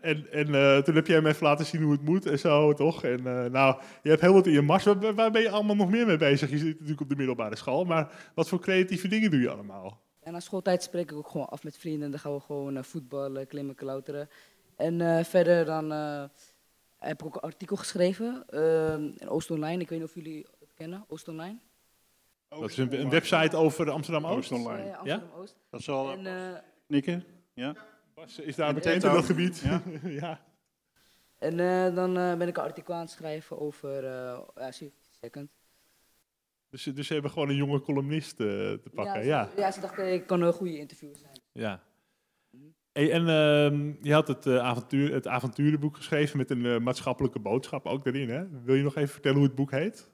En en toen heb jij hem even laten zien hoe het moet en zo, toch? En nou, je hebt heel wat in je mars. Waar, waar ben je allemaal nog meer mee bezig? Je zit natuurlijk op de middelbare school, maar wat voor creatieve dingen doe je allemaal? En na schooltijd spreek ik ook gewoon af met vrienden. Dan gaan we gewoon uh, voetballen, klimmen, klauteren. En uh, verder dan uh, heb ik ook een artikel geschreven in Oost Online. Ik weet niet of jullie het kennen, Oost Online. Dat is een, een website over Amsterdam Oost. Oost Online. Ja, Amsterdam Oost. Dat zal. En, Nikke? Ja. Bas is daar En bekend Ted in dat gebied. Ja. ja. En eh, dan eh, ben ik een artikel aan het schrijven over uh, ja, second. Dus, dus ze hebben gewoon een jonge columnist uh, te pakken. Ja, ze, ja, ze dachten ik kan een goede interviewer zijn. Ja. Hey, en uh, je had het, uh, avontuur, het avonturenboek geschreven met een uh, maatschappelijke boodschap ook erin. Hè? Wil je nog even vertellen hoe het boek heet?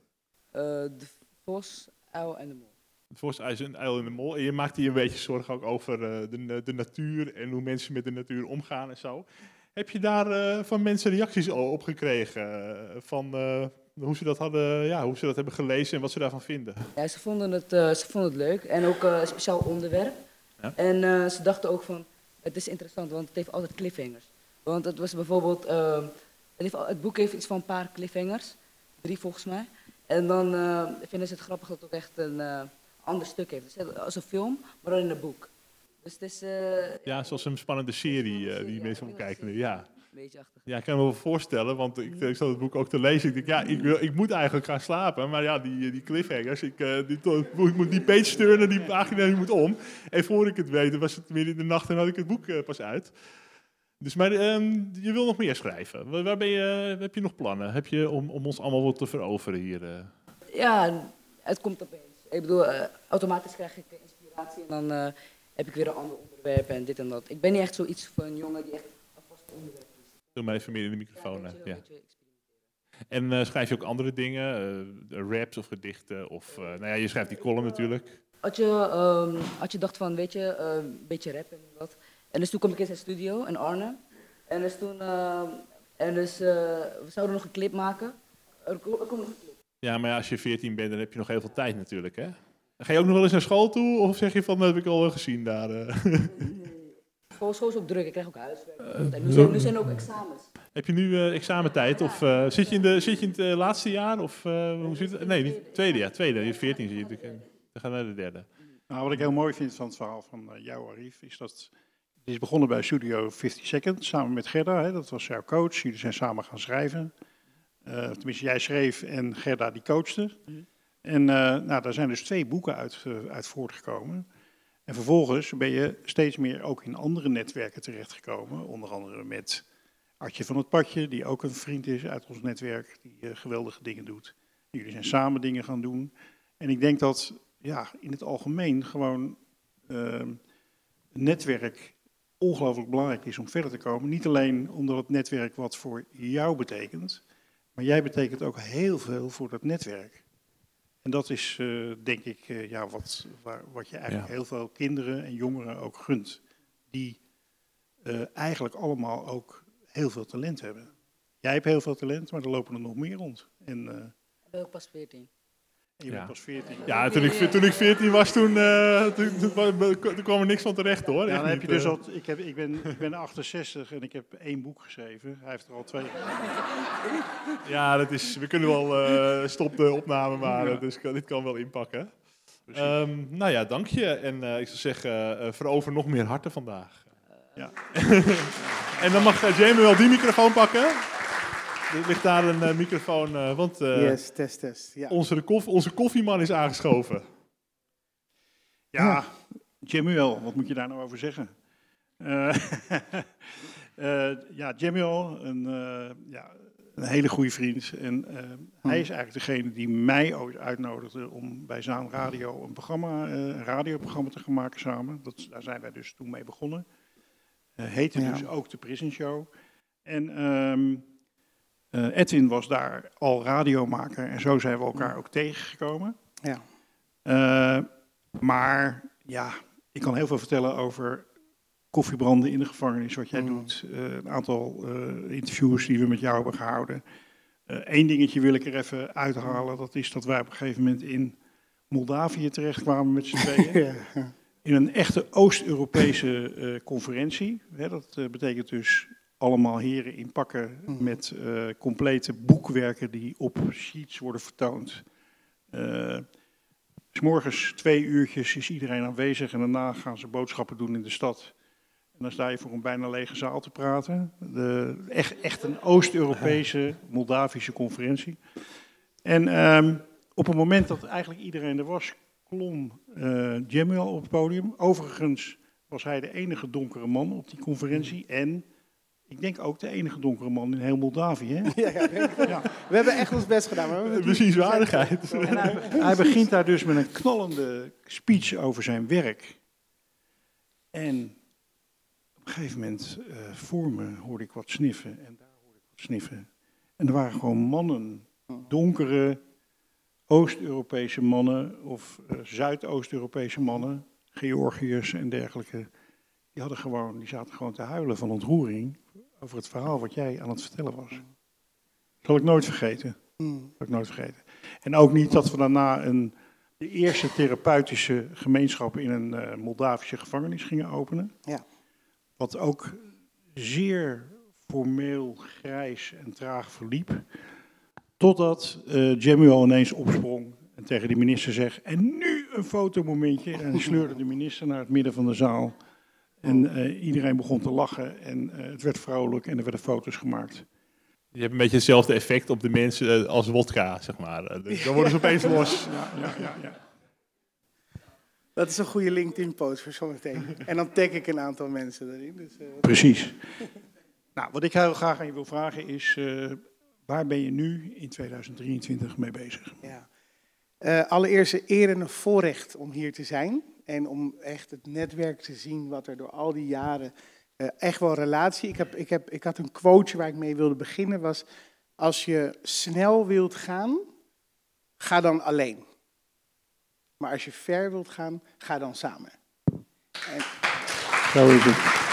de Vos, Uil en de Mol. Het Vos, Uil en, en de Mol. En je maakt hier een beetje zorgen ook over de, de natuur en hoe mensen met de natuur omgaan en zo. Heb je daar van mensen reacties op gekregen? van hoe ze dat hadden, ja, hoe ze dat hebben gelezen en wat ze daarvan vinden? Ja, ze vonden het, ze vonden het leuk en ook een speciaal onderwerp. Ja. En ze dachten ook van, het is interessant, want het heeft altijd cliffhangers. Want het was bijvoorbeeld, uh, het, heeft, het, boek heeft iets van een paar cliffhangers, drie volgens mij. En dan vinden ze het grappig dat het ook echt een ander stuk heeft. Als een film, maar dan in een boek. Dus het is... ja, zoals een spannende serie die mensen gaan kijken. Ja. Ja, ik kan me wel voorstellen, want ik, ik zat het boek ook te lezen. Ik denk, ja, ik, wil, ik moet eigenlijk gaan slapen. Maar ja, die, die cliffhangers, ik, die, ik moet die page turnen, die pagina die moet om. En voor ik het weet, was het midden in de nacht en had ik het boek pas uit. Dus maar um, je wil nog meer schrijven. Waar, waar ben je, heb je nog plannen? Heb je om, om ons allemaal wat te veroveren hier? Ja, het komt opeens. Ik bedoel, uh, automatisch krijg ik inspiratie en dan uh, heb ik weer een ander onderwerp en dit en dat. Ik ben niet echt zoiets van een jongen die echt een vast onderwerp Doe maar even meer in de microfoon. Ja, ja. En uh, schrijf je ook andere dingen, raps of gedichten? Of, nou ja, je schrijft die column natuurlijk. Had je, um, had je dacht van, weet je, een beetje rap en dat. En dus toen kwam ik in zijn studio in Arnhem. En dus toen, en dus, we zouden nog een clip maken. Er, komt nog een clip. Ja, maar ja, als je 14 bent, dan heb je nog heel veel tijd natuurlijk, hè? Ga je ook nog wel eens naar school toe? Of zeg je van, dat heb ik al gezien daar? School, school is ook druk, ik krijg ook huiswerk. Uh, nu, zijn, nu zijn er ook examens. Heb je nu uh, examentijd? Of uh, zit, je in de, zit je in het laatste jaar? Of hoe zit het? Nee, niet tweede jaar. Tweede. Je 14 zie je. Dan gaan we naar de derde. Nou, wat ik heel mooi vind van het verhaal van jou, Arif, is dat het is begonnen bij Studio 50 Seconds samen met Gerda. Hè, dat was jouw coach. Jullie zijn samen gaan schrijven. Tenminste, jij schreef en Gerda die coachte. Mm. En nou, daar zijn dus twee boeken uit, uit voortgekomen. En vervolgens ben je steeds meer ook in andere netwerken terechtgekomen. Onder andere met Artje van het Padje, die ook een vriend is uit ons netwerk, die uh, geweldige dingen doet. Jullie zijn samen dingen gaan doen. En ik denk dat ja, in het algemeen gewoon uh, netwerk ongelooflijk belangrijk is om verder te komen. Niet alleen omdat het netwerk wat voor jou betekent, maar jij betekent ook heel veel voor dat netwerk. En dat is, uh, denk ik, uh, ja, wat, waar, wat je eigenlijk ja. heel veel kinderen en jongeren ook gunt. Die uh, eigenlijk allemaal ook heel veel talent hebben. Jij hebt heel veel talent, maar er lopen er nog meer rond. En, ik ben ook pas 14. En je ja. bent pas 14. Ja, toen ik, toen ik 14 was, toen, toen, toen, toen, kwam er niks van terecht hoor. Ja, dan heb je dus al, ik, heb, ik, ben, ik ben 68 en ik heb één boek geschreven. Hij heeft er al twee. Ja, dat is, we kunnen wel uh, stop de opname, maar ja. dus, dit kan wel inpakken. Um, nou ja, dank je. En uh, ik zou zeggen, uh, verover nog meer harten vandaag. Ja. en dan mag Jamie wel die microfoon pakken. Er ligt daar een uh, microfoon, uh, want uh, yes, test, test. Ja. onze, koff onze koffieman is aangeschoven. Ja, Jemuel, wat moet je daar nou over zeggen? ja, Jemuel, een, ja, een hele goede vriend. En hij is eigenlijk degene die mij ooit uitnodigde om bij Zaan Radio een, programma, een radioprogramma te gaan maken samen. Dat, daar zijn wij dus toen mee begonnen. heette ja. dus ook de Prison Show. En... Um, Uh, Edwin was daar al radiomaker en zo zijn we elkaar ook tegengekomen. Ja. Uh, maar ja, ik kan heel veel vertellen over koffiebranden in de gevangenis, wat jij mm. doet. Uh, een aantal interviews die we met jou hebben gehouden. Eén dingetje wil ik er even uithalen. Dat is dat wij op een gegeven moment in Moldavië terechtkwamen met z'n tweeën. ja. In een echte Oost-Europese conferentie. Hè, dat betekent dus allemaal heren in pakken met uh, complete boekwerken die op sheets worden vertoond. Uh, s morgens twee uurtjes is iedereen aanwezig en daarna gaan ze boodschappen doen in de stad. En dan sta je voor een bijna lege zaal te praten. De, echt, echt een Oost-Europese, Moldavische conferentie. En um, op het moment dat eigenlijk iedereen er was, klom uh, op het podium. Overigens was hij de enige donkere man op die conferentie. En ik denk ook de enige donkere man in heel Moldavië. Hè? Ja, ja, we, we hebben echt ons best gedaan. Maar we hebben Bezienswaardigheid. En hij, hij begint daar dus met een knallende speech over zijn werk. En op een gegeven moment eh, voor me hoorde ik wat sniffen en daar hoorde ik wat sniffen. En er waren gewoon mannen, donkere Oost-Europese mannen of eh, Zuidoost-Europese mannen, Georgiërs en dergelijke. Die, hadden gewoon, die zaten gewoon te huilen van ontroering over het verhaal wat jij aan het vertellen was. Zal ik nooit vergeten. Hmm. Zal ik nooit vergeten. En ook niet dat we daarna een, de eerste therapeutische gemeenschap in een eh, Moldavische gevangenis gingen openen. Ja. Wat ook zeer formeel, grijs en traag verliep. Totdat uh, Jemuel ineens opsprong en tegen de minister zegt: En nu een fotomomentje. En sleurde de minister naar het midden van de zaal. En eh, iedereen begon te lachen en eh, het werd vrolijk en er werden foto's gemaakt. Je hebt een beetje hetzelfde effect op de mensen eh, als wodka, zeg maar. Eh, Dan worden ze opeens los. Ja, ja, ja, ja. Dat is een goede LinkedIn-post voor zometeen. En dan tag ik een aantal mensen erin. Dus, eh, Precies. Nou, wat ik heel graag aan je wil vragen is: eh, waar ben je nu in 2023 mee bezig? Ja. Eh, allereerst een eer en een voorrecht om hier te zijn. En om echt het netwerk te zien wat er door al die jaren eh, echt wel relatie. Ik, heb, ik, heb, ik had een quote waar ik mee wilde beginnen. Was als je snel wilt gaan, ga dan alleen. Maar als je ver wilt gaan, ga dan samen. En, Zo is het.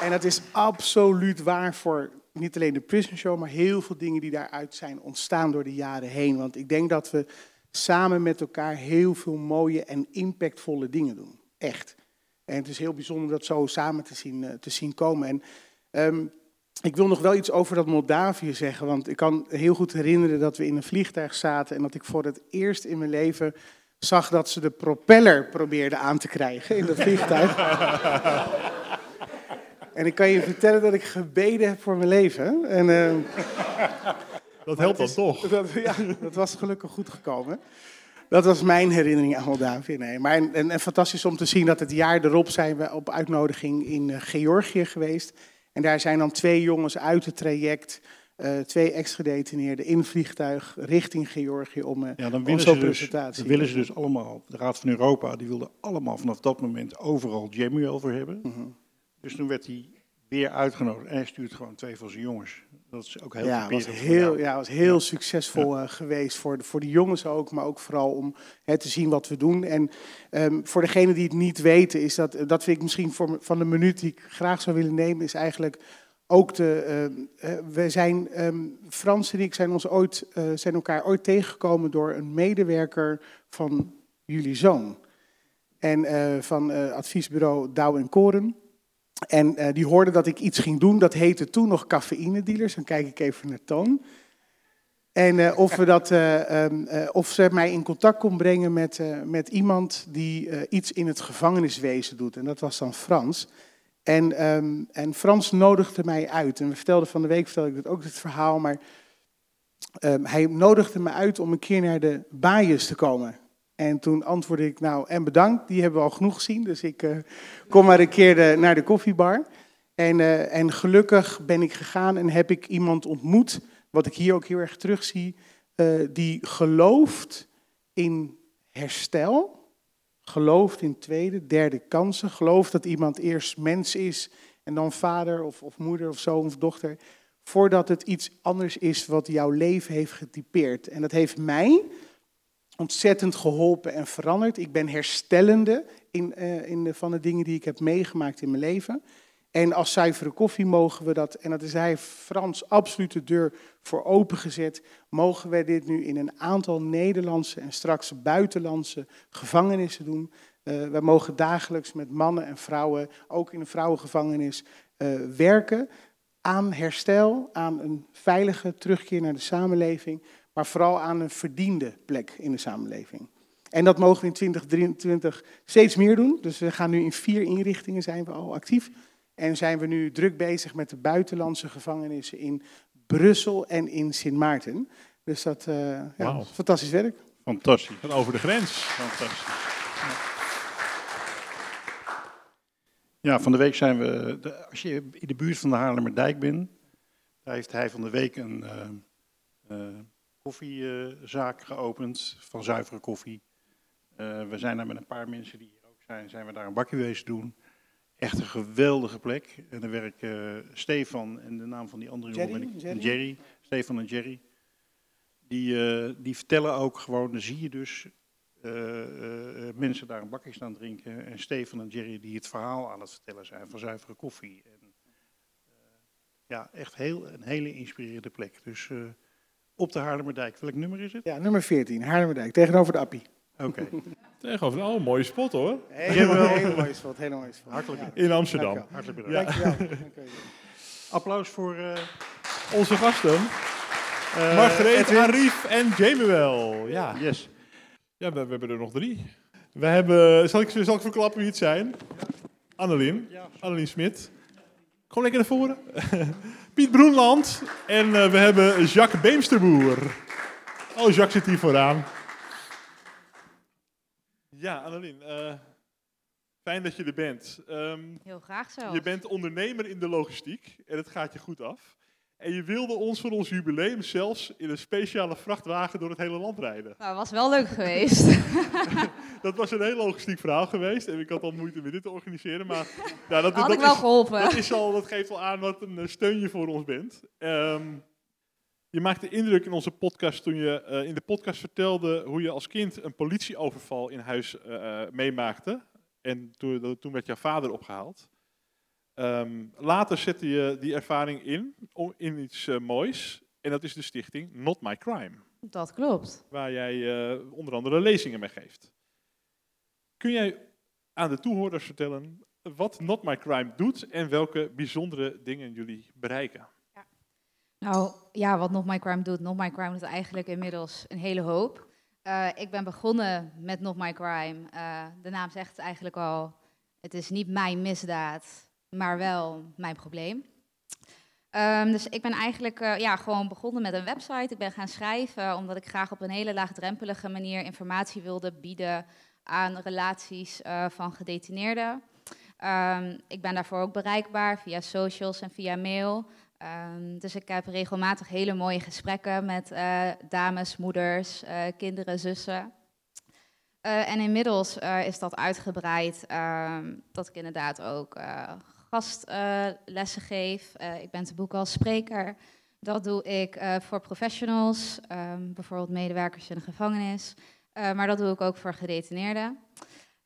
En dat is absoluut waar voor niet alleen de Prison Show, maar heel veel dingen die daaruit zijn ontstaan door de jaren heen. Want ik denk dat we samen met elkaar heel veel mooie en impactvolle dingen doen. Echt. En het is heel bijzonder dat zo samen te zien, eh, te zien komen. En ehm, ik wil nog wel iets over dat Moldavië zeggen, want ik kan heel goed herinneren dat we in een vliegtuig zaten en dat ik voor het eerst in mijn leven zag dat ze de propeller probeerden aan te krijgen in dat vliegtuig. En ik kan je vertellen dat ik gebeden heb voor mijn leven. En, eh, Dat helpt dan is- toch? Dat, ja, dat was gelukkig goed gekomen. Dat was mijn herinnering aan Moldavië. Nee, maar en, en, en fantastisch om te zien dat het jaar erop zijn we op uitnodiging in eh, Georgië geweest. En daar zijn dan twee jongens uit het traject, eh, twee ex-gedetineerden in vliegtuig richting Georgië om eh Ja, dan willen, ze dus, presentatie. dan willen ze dus allemaal, de Raad van Europa, die wilde allemaal vanaf dat moment overal Jemuel voor hebben. Mhm. Dus toen werd hij weer uitgenodigd en hij stuurt gewoon twee van zijn jongens. Dat is ook heel ja, was heel, ja, was heel succesvol eh, geweest voor de, voor de jongens ook, maar ook vooral om hè, te zien wat we doen. En ehm, voor degenen die het niet weten, is dat, dat vind ik misschien voor, van de minuut die ik graag zou willen nemen, is eigenlijk ook de. ehm, eh, we zijn, ehm, Frans en ik zijn, ons ooit, eh, zijn elkaar ooit tegengekomen door een medewerker van jullie zoon. En eh, van adviesbureau Douw en Koren. En eh, die hoorde dat ik iets ging doen. Dat heette toen nog cafeïne dealers. Dan kijk ik even naar Toon. En eh, of, we dat, eh, ehm, eh, of ze mij in contact kon brengen met, met iemand die iets in het gevangeniswezen doet. En dat was dan Frans. En, ehm, en Frans nodigde mij uit. En we vertelden van de week vertelde ik dat ook het verhaal. Maar ehm, hij nodigde me uit om een keer naar de baaiers te komen. En toen antwoordde ik, nou, en bedankt, die hebben we al genoeg gezien. Dus ik eh, kom maar een keer de- naar de koffiebar. En, eh, en gelukkig ben ik gegaan en heb ik iemand ontmoet, wat ik hier ook heel erg terugzie, eh die gelooft in herstel, gelooft in tweede, derde kansen, gelooft dat iemand eerst mens is en dan vader of, of moeder of zoon of dochter, voordat het iets anders is wat jouw leven heeft getypeerd. En dat heeft mij ontzettend geholpen en veranderd. Ik ben herstellende in, eh, in de, van de dingen die ik heb meegemaakt in mijn leven. En als zuivere koffie mogen we dat, en dat is hij Frans absoluut de deur voor opengezet, mogen wij dit nu in een aantal Nederlandse en straks buitenlandse gevangenissen doen. Eh wij mogen dagelijks met mannen en vrouwen, ook in een vrouwengevangenis, eh, werken aan herstel, aan een veilige terugkeer naar de samenleving, maar vooral aan een verdiende plek in de samenleving. En dat mogen we in 2023 steeds meer doen. Dus we gaan nu in vier inrichtingen zijn we al actief. En zijn we nu druk bezig met de buitenlandse gevangenissen in Brussel en in Sint Maarten. Dus dat eh ja, Wauw. fantastisch werk. Fantastisch. Van over de grens. Fantastisch. Ja, van de week zijn we, de, als je in de buurt van de Haarlemmerdijk bent, daar heeft hij van de week een uh, uh, koffiezaak geopend van zuivere koffie. Uh, we zijn daar met een paar mensen die hier ook zijn, zijn we daar een bakje wezen doen. Echt een geweldige plek. En dan werken Stefan en de naam van die andere jongen, Jerry? Jerry? Jerry, Stefan en Jerry. Die, die vertellen ook gewoon, dan zie je dus uh, uh, mensen daar een bakje staan drinken. En Stefan en Jerry die het verhaal aan het vertellen zijn van zuivere koffie. En, ja, echt heel, een hele inspirerende plek. Dus op de Haarlemmerdijk. Welk nummer is het? Ja, nummer 14, Haarlemmerdijk, tegenover de Appie. Oké. Okay. tegenover de, oh, een mooie spot hoor. Hele, hele mooie spot, hele mooie spot. Hartelijk ja. In Amsterdam. Dank Hartelijk bedankt. Ja. Dank Applaus voor onze gasten. Margreet, Arif en Jamuel. Ja. Yes. Ja, we, we, hebben er nog drie. We hebben, zal ik, zal ik verklappen wie het zijn? Annelien. Ja. Annelien Smit. Kom lekker naar voren. Piet Broenland. En uh, we hebben Jacques Beemsterboer. Oh, Jacques zit hier vooraan. Ja, Annelien. Uh, fijn dat je er bent. Um, Heel graag zo. Je bent ondernemer in de logistiek en het gaat je goed af. En je wilde ons voor ons jubileum zelfs in een speciale vrachtwagen door het hele land rijden. Nou, was wel leuk geweest. dat was een heel logistiek verhaal geweest. En ik had al moeite met dit te organiseren. Maar ja, dat, had dat ik wel is, geholpen. Dat, is al, dat geeft al aan wat een steun je voor ons bent. Um, je maakte indruk in onze podcast toen je uh, in de podcast vertelde hoe je als kind een politieoverval in huis uh, meemaakte. En toen, toen werd jouw vader opgehaald. Um, later zette je die ervaring in, in iets uh, moois. En dat is de stichting Not My Crime. Dat klopt. Waar jij uh, onder andere lezingen mee geeft. Kun jij aan de toehoorders vertellen wat Not My Crime doet en welke bijzondere dingen jullie bereiken? Ja. Nou ja, wat Not My Crime doet. Not My Crime doet eigenlijk inmiddels een hele hoop. Uh, ik ben begonnen met Not My Crime. de naam zegt het eigenlijk al. Het is niet mijn misdaad maar wel mijn probleem. Um, dus ik ben eigenlijk uh, ja, gewoon begonnen met een website. Ik ben gaan schrijven omdat ik graag op een hele laagdrempelige manier informatie wilde bieden aan relaties uh, van gedetineerden. Um, ik ben daarvoor ook bereikbaar via socials en via mail. Um, dus ik heb regelmatig hele mooie gesprekken met uh, dames, moeders, kinderen, zussen. en inmiddels is dat uitgebreid dat ik inderdaad ook gastlessen uh, geef. Uh, ik ben te boeken als spreker. Dat doe ik uh, voor professionals, um, bijvoorbeeld medewerkers in de gevangenis. maar dat doe ik ook voor gedetineerden.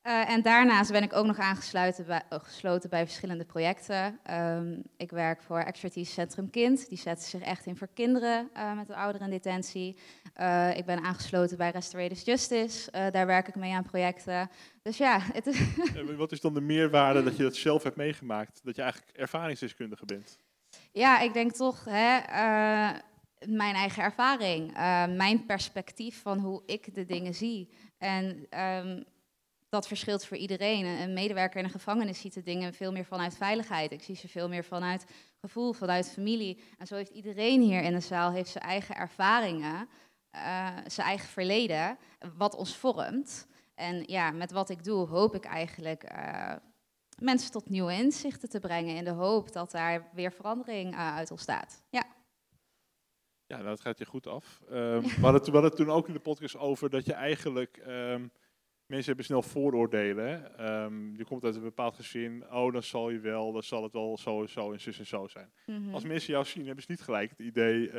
En daarnaast ben ik ook nog aangesloten bij, gesloten bij verschillende projecten. Um, ik werk voor Expertise Centrum Kind. Die zetten zich echt in voor kinderen met een ouderen in detentie. Ik ben aangesloten bij Restorators Justice. Daar werk ik mee aan projecten. Dus ja, het is Wat is dan de meerwaarde dat je dat zelf hebt meegemaakt? Dat je eigenlijk ervaringsdeskundige bent? Ja, ik denk toch hè, mijn eigen ervaring. mijn perspectief van hoe ik de dingen zie. En um, dat verschilt voor iedereen. Een medewerker in een gevangenis ziet de dingen veel meer vanuit veiligheid. Ik zie ze veel meer vanuit gevoel, vanuit familie. En zo heeft iedereen hier in de zaal heeft zijn eigen ervaringen. Uh, zijn eigen verleden, wat ons vormt. En ja, met wat ik doe, hoop ik eigenlijk uh, mensen tot nieuwe inzichten te brengen. In de hoop dat daar weer verandering uh, uit ontstaat. Ja. Ja, nou, dat gaat je goed af. Um, we, hadden, we hadden toen ook in de podcast over dat je eigenlijk. Um, mensen hebben snel vooroordelen. Um, je komt uit een bepaald gezin. Oh, dan zal je wel, dan zal het wel zo en zo en zus en zo zijn. Mm -hmm. Als mensen jou zien, hebben ze niet gelijk het idee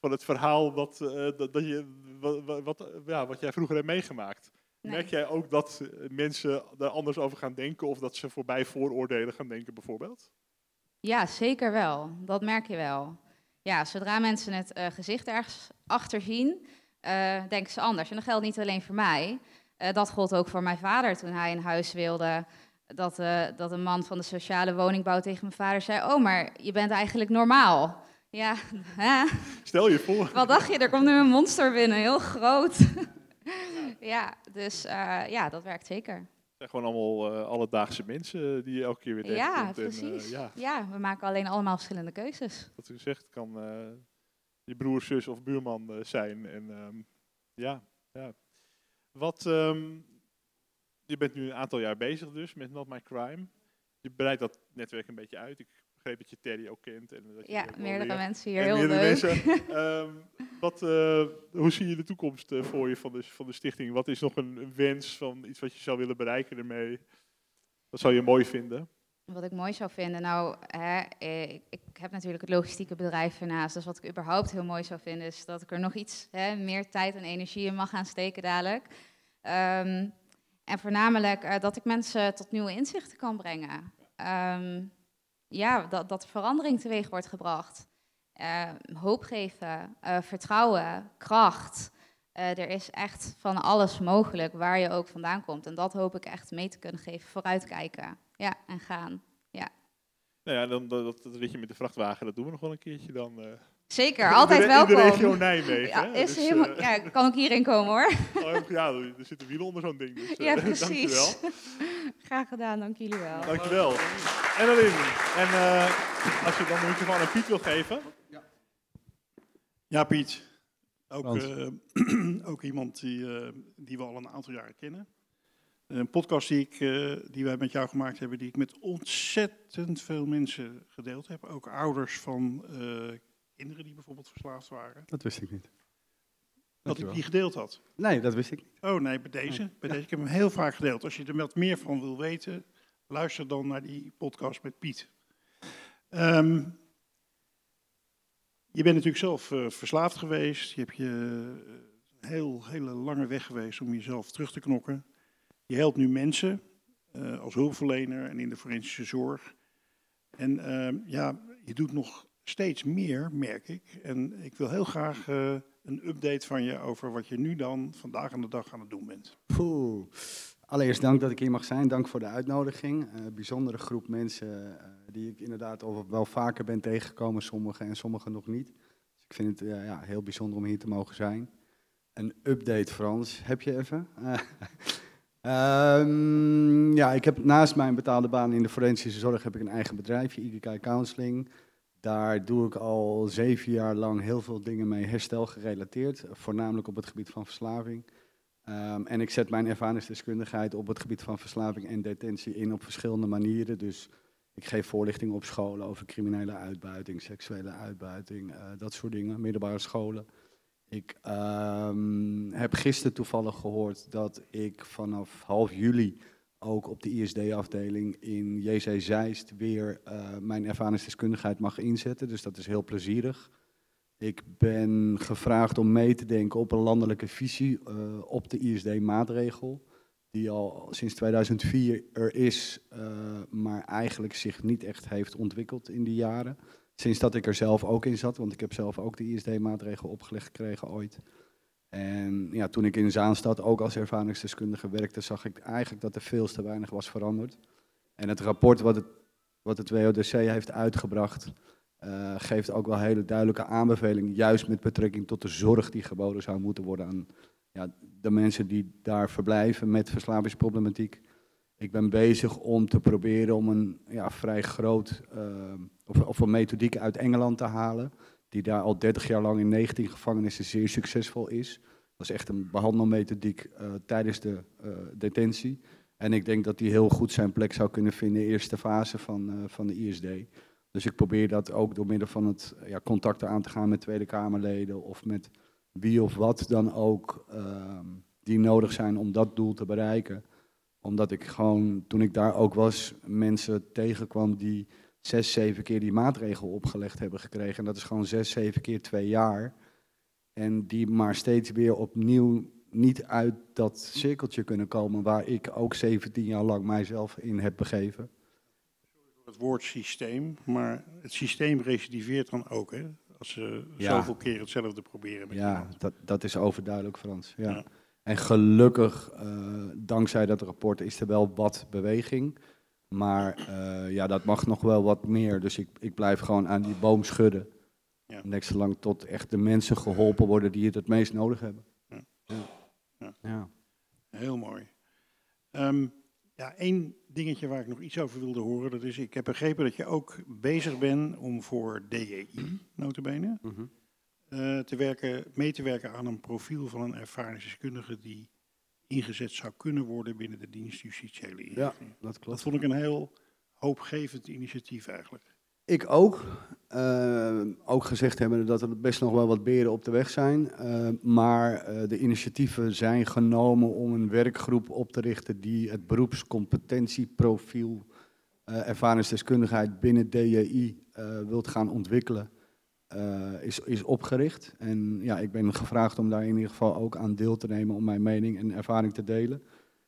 van het verhaal wat, uh, dat, dat, je, wat, wat, ja, wat jij vroeger hebt meegemaakt. Nee. Merk jij ook dat mensen er anders over gaan denken of dat ze voorbij vooroordelen gaan denken bijvoorbeeld? Ja, zeker wel. Dat merk je wel. Ja, zodra mensen het uh, gezicht ergens achter zien, denken ze anders. En dat geldt niet alleen voor mij. Dat gold ook voor mijn vader toen hij een huis wilde. Dat, dat een man van de sociale woningbouw tegen mijn vader zei: Oh, maar je bent eigenlijk normaal. Ja, hè? Stel je voor. Wat dacht je? Er komt nu een monster binnen, heel groot. ja, dus uh, ja, dat werkt zeker. Het zijn gewoon allemaal uh, alledaagse mensen die je elke keer weer tegenkomt. Ja, precies. En, uh, ja. ja. we maken alleen allemaal verschillende keuzes. Wat u zegt, kan je broer, zus of buurman zijn. En um, ja, ja. Wat, um, je bent nu een aantal jaar bezig dus met Not My Crime. je breidt dat netwerk een beetje uit. Ik begreep dat je Terry ook kent. En dat je Ja, meerdere weer- mensen hier, heel leuk. mensen. Ehm, wat, eh, hoe zie je de toekomst eh, voor je van de, van de stichting? Wat is nog een, een wens van iets wat je zou willen bereiken ermee? Wat zou je mooi vinden? Wat ik mooi zou vinden, nou, hè, eh, ik, ik heb natuurlijk het logistieke bedrijf ernaast. Dus wat ik überhaupt heel mooi zou vinden, is dat ik er nog iets hè, meer tijd en energie in mag gaan steken dadelijk. Ehm, en voornamelijk eh, dat ik mensen tot nieuwe inzichten kan brengen. Ehm, ja, dat, dat verandering teweeg wordt gebracht. Eh, hoop geven, eh, vertrouwen, kracht. Er is echt van alles mogelijk waar je ook vandaan komt. En dat hoop ik echt mee te kunnen geven. Vooruitkijken. Ja, en gaan. Ja. Nou ja, dan, dat, dat ritje met de vrachtwagen, dat doen we nog wel een keertje dan. eh. Zeker, In altijd de, welkom. In de regio Nijmegen. Ja, is Dus, helemaal, eh, ja, kan ik hierin komen hoor. oh, ja, er zitten wielen onder zo'n ding. Dus, Ja, eh, precies. Dankjewel. Graag gedaan, dank jullie wel. Dankjewel. En Aline, en eh, als je dan de microfoon aan Piet wil geven. Ja, Piet. Ook, eh, ook iemand die, eh, die we al een aantal jaren kennen. Een podcast die, ik, eh, die wij met jou gemaakt hebben, die ik met ontzettend veel mensen gedeeld heb. Ook ouders van eh, kinderen die bijvoorbeeld verslaafd waren. Dat wist ik niet. Dat ik die gedeeld had. Nee, dat wist ik niet. Oh nee, bij deze. Bij deze. Ik heb hem heel vaak gedeeld. Als je er wat meer van wil weten, luister dan naar die podcast met Piet. Ehm, je bent natuurlijk zelf eh, verslaafd geweest. Je hebt je een heel, hele lange weg geweest om jezelf terug te knokken. Je helpt nu mensen eh, als hulpverlener en in de forensische zorg. En ehm, ja, je doet nog steeds meer, merk ik. En ik wil heel graag eh, een update van je over wat je nu dan vandaag aan de dag aan het doen bent. Allereerst dank dat ik hier mag zijn. Dank voor de uitnodiging. Een bijzondere groep mensen eh, die ik inderdaad wel vaker ben tegengekomen, sommigen en sommigen nog niet. Dus ik vind het eh, ja, heel bijzonder om hier te mogen zijn. Een update, Frans. Heb je even? Eh, ehm, ja, ik heb naast mijn betaalde baan in de forensische zorg heb ik een eigen bedrijfje, IGK Counseling. Daar doe ik al zeven jaar lang heel veel dingen mee herstel gerelateerd, voornamelijk op het gebied van verslaving. Ehm, en ik zet mijn ervaringsdeskundigheid op het gebied van verslaving en detentie in op verschillende manieren. Dus ik geef voorlichting op scholen over criminele uitbuiting, seksuele uitbuiting, eh, dat soort dingen, middelbare scholen. Ik ehm, heb gisteren toevallig gehoord dat ik vanaf half juli ook op de ISD-afdeling in JC Zeist weer eh, mijn ervaringsdeskundigheid mag inzetten. Dus dat is heel plezierig. Ik ben gevraagd om mee te denken op een landelijke visie eh, op de ISD-maatregel. Die al sinds 2004 er is, eh, maar eigenlijk zich niet echt heeft ontwikkeld in die jaren. Sinds dat ik er zelf ook in zat, want ik heb zelf ook de ISD-maatregel opgelegd gekregen ooit. En ja, toen ik in Zaanstad ook als ervaringsdeskundige werkte, zag ik eigenlijk dat er veel te weinig was veranderd. En het rapport wat het, wat het WODC heeft uitgebracht, eh, geeft ook wel hele duidelijke aanbevelingen, juist met betrekking tot de zorg die geboden zou moeten worden aan ja, de mensen die daar verblijven met verslavingsproblematiek. Ik ben bezig om te proberen om een ja, vrij groot, eh, of, of een methodiek uit Engeland te halen, die daar al 30 jaar lang in 19 gevangenissen zeer succesvol is. Dat is echt een behandelmethodiek eh, tijdens de eh, detentie. En ik denk dat die heel goed zijn plek zou kunnen vinden in de eerste fase van, van de ISD. Dus ik probeer dat ook door middel van het ja, contacten aan te gaan met Tweede Kamerleden of met wie of wat dan ook ehm, die nodig zijn om dat doel te bereiken. Omdat ik gewoon, toen ik daar ook was, mensen tegenkwam die zes, zeven keer die maatregel opgelegd hebben gekregen. En dat is gewoon zes, zeven keer twee jaar. En die maar steeds weer opnieuw niet uit dat cirkeltje kunnen komen waar ik ook 17 jaar lang mijzelf in heb begeven. Het woord systeem, maar het systeem recidiveert dan ook, hè? Als ze Ja. zoveel keer hetzelfde proberen met Ja, dat, dat is overduidelijk, Frans. Ja. Ja. En gelukkig, eh, dankzij dat rapport, is er wel wat beweging. Maar eh, ja, dat mag nog wel wat meer. Dus ik, ik blijf gewoon aan die boom schudden. Ja. Net zolang tot echt de mensen geholpen worden die het het meest nodig hebben. Ja. Ja. Heel mooi. Ehm, ja, één dingetje waar ik nog iets over wilde horen, dat is, ik heb begrepen dat je ook bezig bent om voor DJI, notabene, Mhm. Eh, te werken, mee te werken aan een profiel van een ervaringsdeskundige die ingezet zou kunnen worden binnen de dienst justitiële inrichting. dat klopt. Dat vond ik een heel hoopgevend initiatief eigenlijk. Ik ook. Uh, ook gezegd hebben dat er best nog wel wat beren op de weg zijn. Uh, maar uh, de initiatieven zijn genomen om een werkgroep op te richten die het beroepscompetentieprofiel ervaringsdeskundigheid binnen DJI wilt gaan ontwikkelen. Is, is opgericht. En ja, ik ben gevraagd om daar in ieder geval ook aan deel te nemen om mijn mening en ervaring te delen.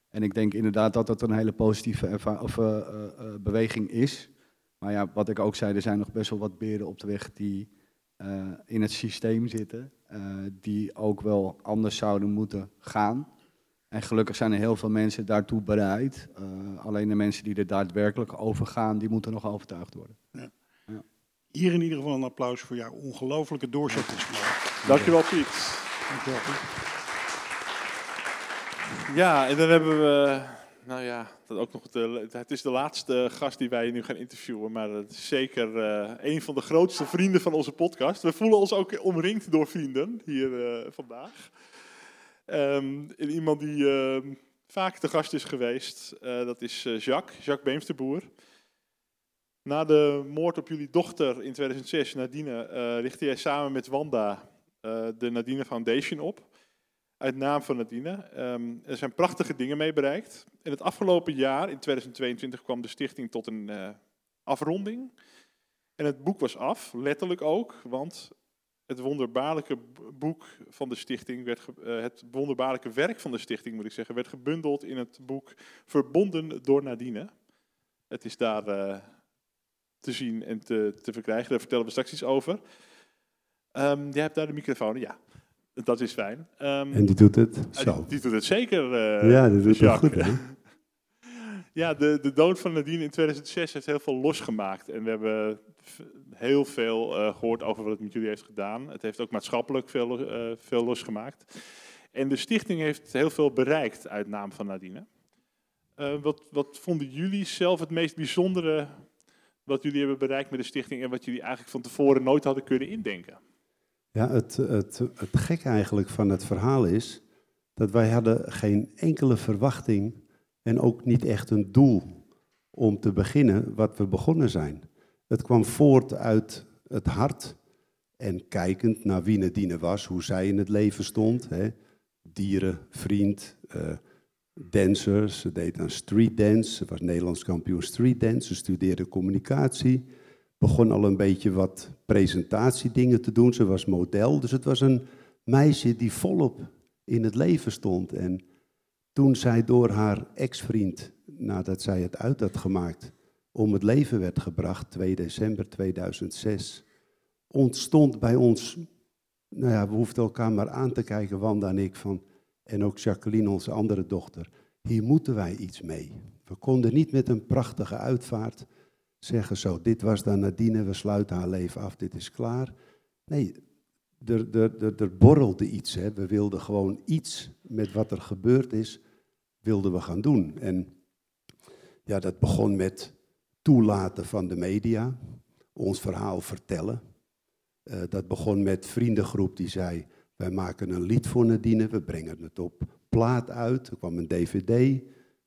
En ik denk inderdaad dat dat een hele positieve of, beweging is. Maar ja, wat ik ook zei, er zijn nog best wel wat beren op de weg die in het systeem zitten, die ook wel anders zouden moeten gaan. En gelukkig zijn er heel veel mensen daartoe bereid. Alleen de mensen die er daadwerkelijk over gaan, die moeten nog overtuigd worden. Ja. Hier in ieder geval een applaus voor jouw ongelofelijke doorzettingsvermogen. Dankjewel Piet. Dankjewel Piet. Ja, en dan hebben we nou ja, dat ook nog de, het is de laatste gast die wij nu gaan interviewen, maar het is zeker uh, een van de grootste vrienden van onze podcast. We voelen ons ook omringd door vrienden hier uh, vandaag. Um, iemand die uh, vaak te gast is geweest, eh, dat is Jacques, Jacques Beemsterboer. Na de moord op jullie dochter in 2006, Nadine, richtte jij samen met Wanda de Nadine Foundation op uit naam van Nadine. Um, er zijn prachtige dingen mee bereikt. In het afgelopen jaar, in 2022, kwam de stichting tot een uh, afronding. En het boek was af, letterlijk ook, want het wonderbaarlijke boek van de stichting, werd uh, het wonderbaarlijke werk van de stichting, moet ik zeggen, werd gebundeld in het boek Verbonden door Nadine. Het is daar uh, te zien en te, te verkrijgen, daar vertellen we straks iets over. Um, jij hebt daar de microfoon, ja. Dat is fijn. Um, en die doet het zo. Die, die doet het zeker. Uh, ja, die doet het goed, hè? ja, de, de dood van Nadine in 2006 heeft heel veel losgemaakt. En we hebben heel veel uh, gehoord over wat het met jullie heeft gedaan. Het heeft ook maatschappelijk veel, uh, veel losgemaakt. En de stichting heeft heel veel bereikt uit naam van Nadine. wat, wat vonden jullie zelf het meest bijzondere wat jullie hebben bereikt met de stichting en wat jullie eigenlijk van tevoren nooit hadden kunnen indenken? Ja, het, het, het gek eigenlijk van het verhaal is dat wij hadden geen enkele verwachting en ook niet echt een doel om te beginnen wat we begonnen zijn. Het kwam voort uit het hart en kijkend naar wie Nadine was, hoe zij in het leven stond. Hè. Dieren, vriend, uh, dancer, ze deed aan street dance, ze was Nederlands kampioen street dance, ze studeerde communicatie begon al een beetje wat presentatiedingen te doen. Ze was model, dus het was een meisje die volop in het leven stond. En toen zij door haar ex-vriend, nadat zij het uit had gemaakt, om het leven werd gebracht, 2 december 2006, ontstond bij ons, nou ja, we hoefden elkaar maar aan te kijken, Wanda en ik, van, en ook Jacqueline, onze andere dochter, hier moeten wij iets mee. We konden niet met een prachtige uitvaart zeggen zo, dit was dan Nadine, we sluiten haar leven af, dit is klaar. Nee, er, er, er, borrelde iets. Hè. We wilden gewoon iets met wat er gebeurd is, wilden we gaan doen. En ja, dat begon met toelaten van de media, ons verhaal vertellen. Uh, dat begon met vriendengroep die zei, wij maken een lied voor Nadine, we brengen het op plaat uit. Er kwam een dvd,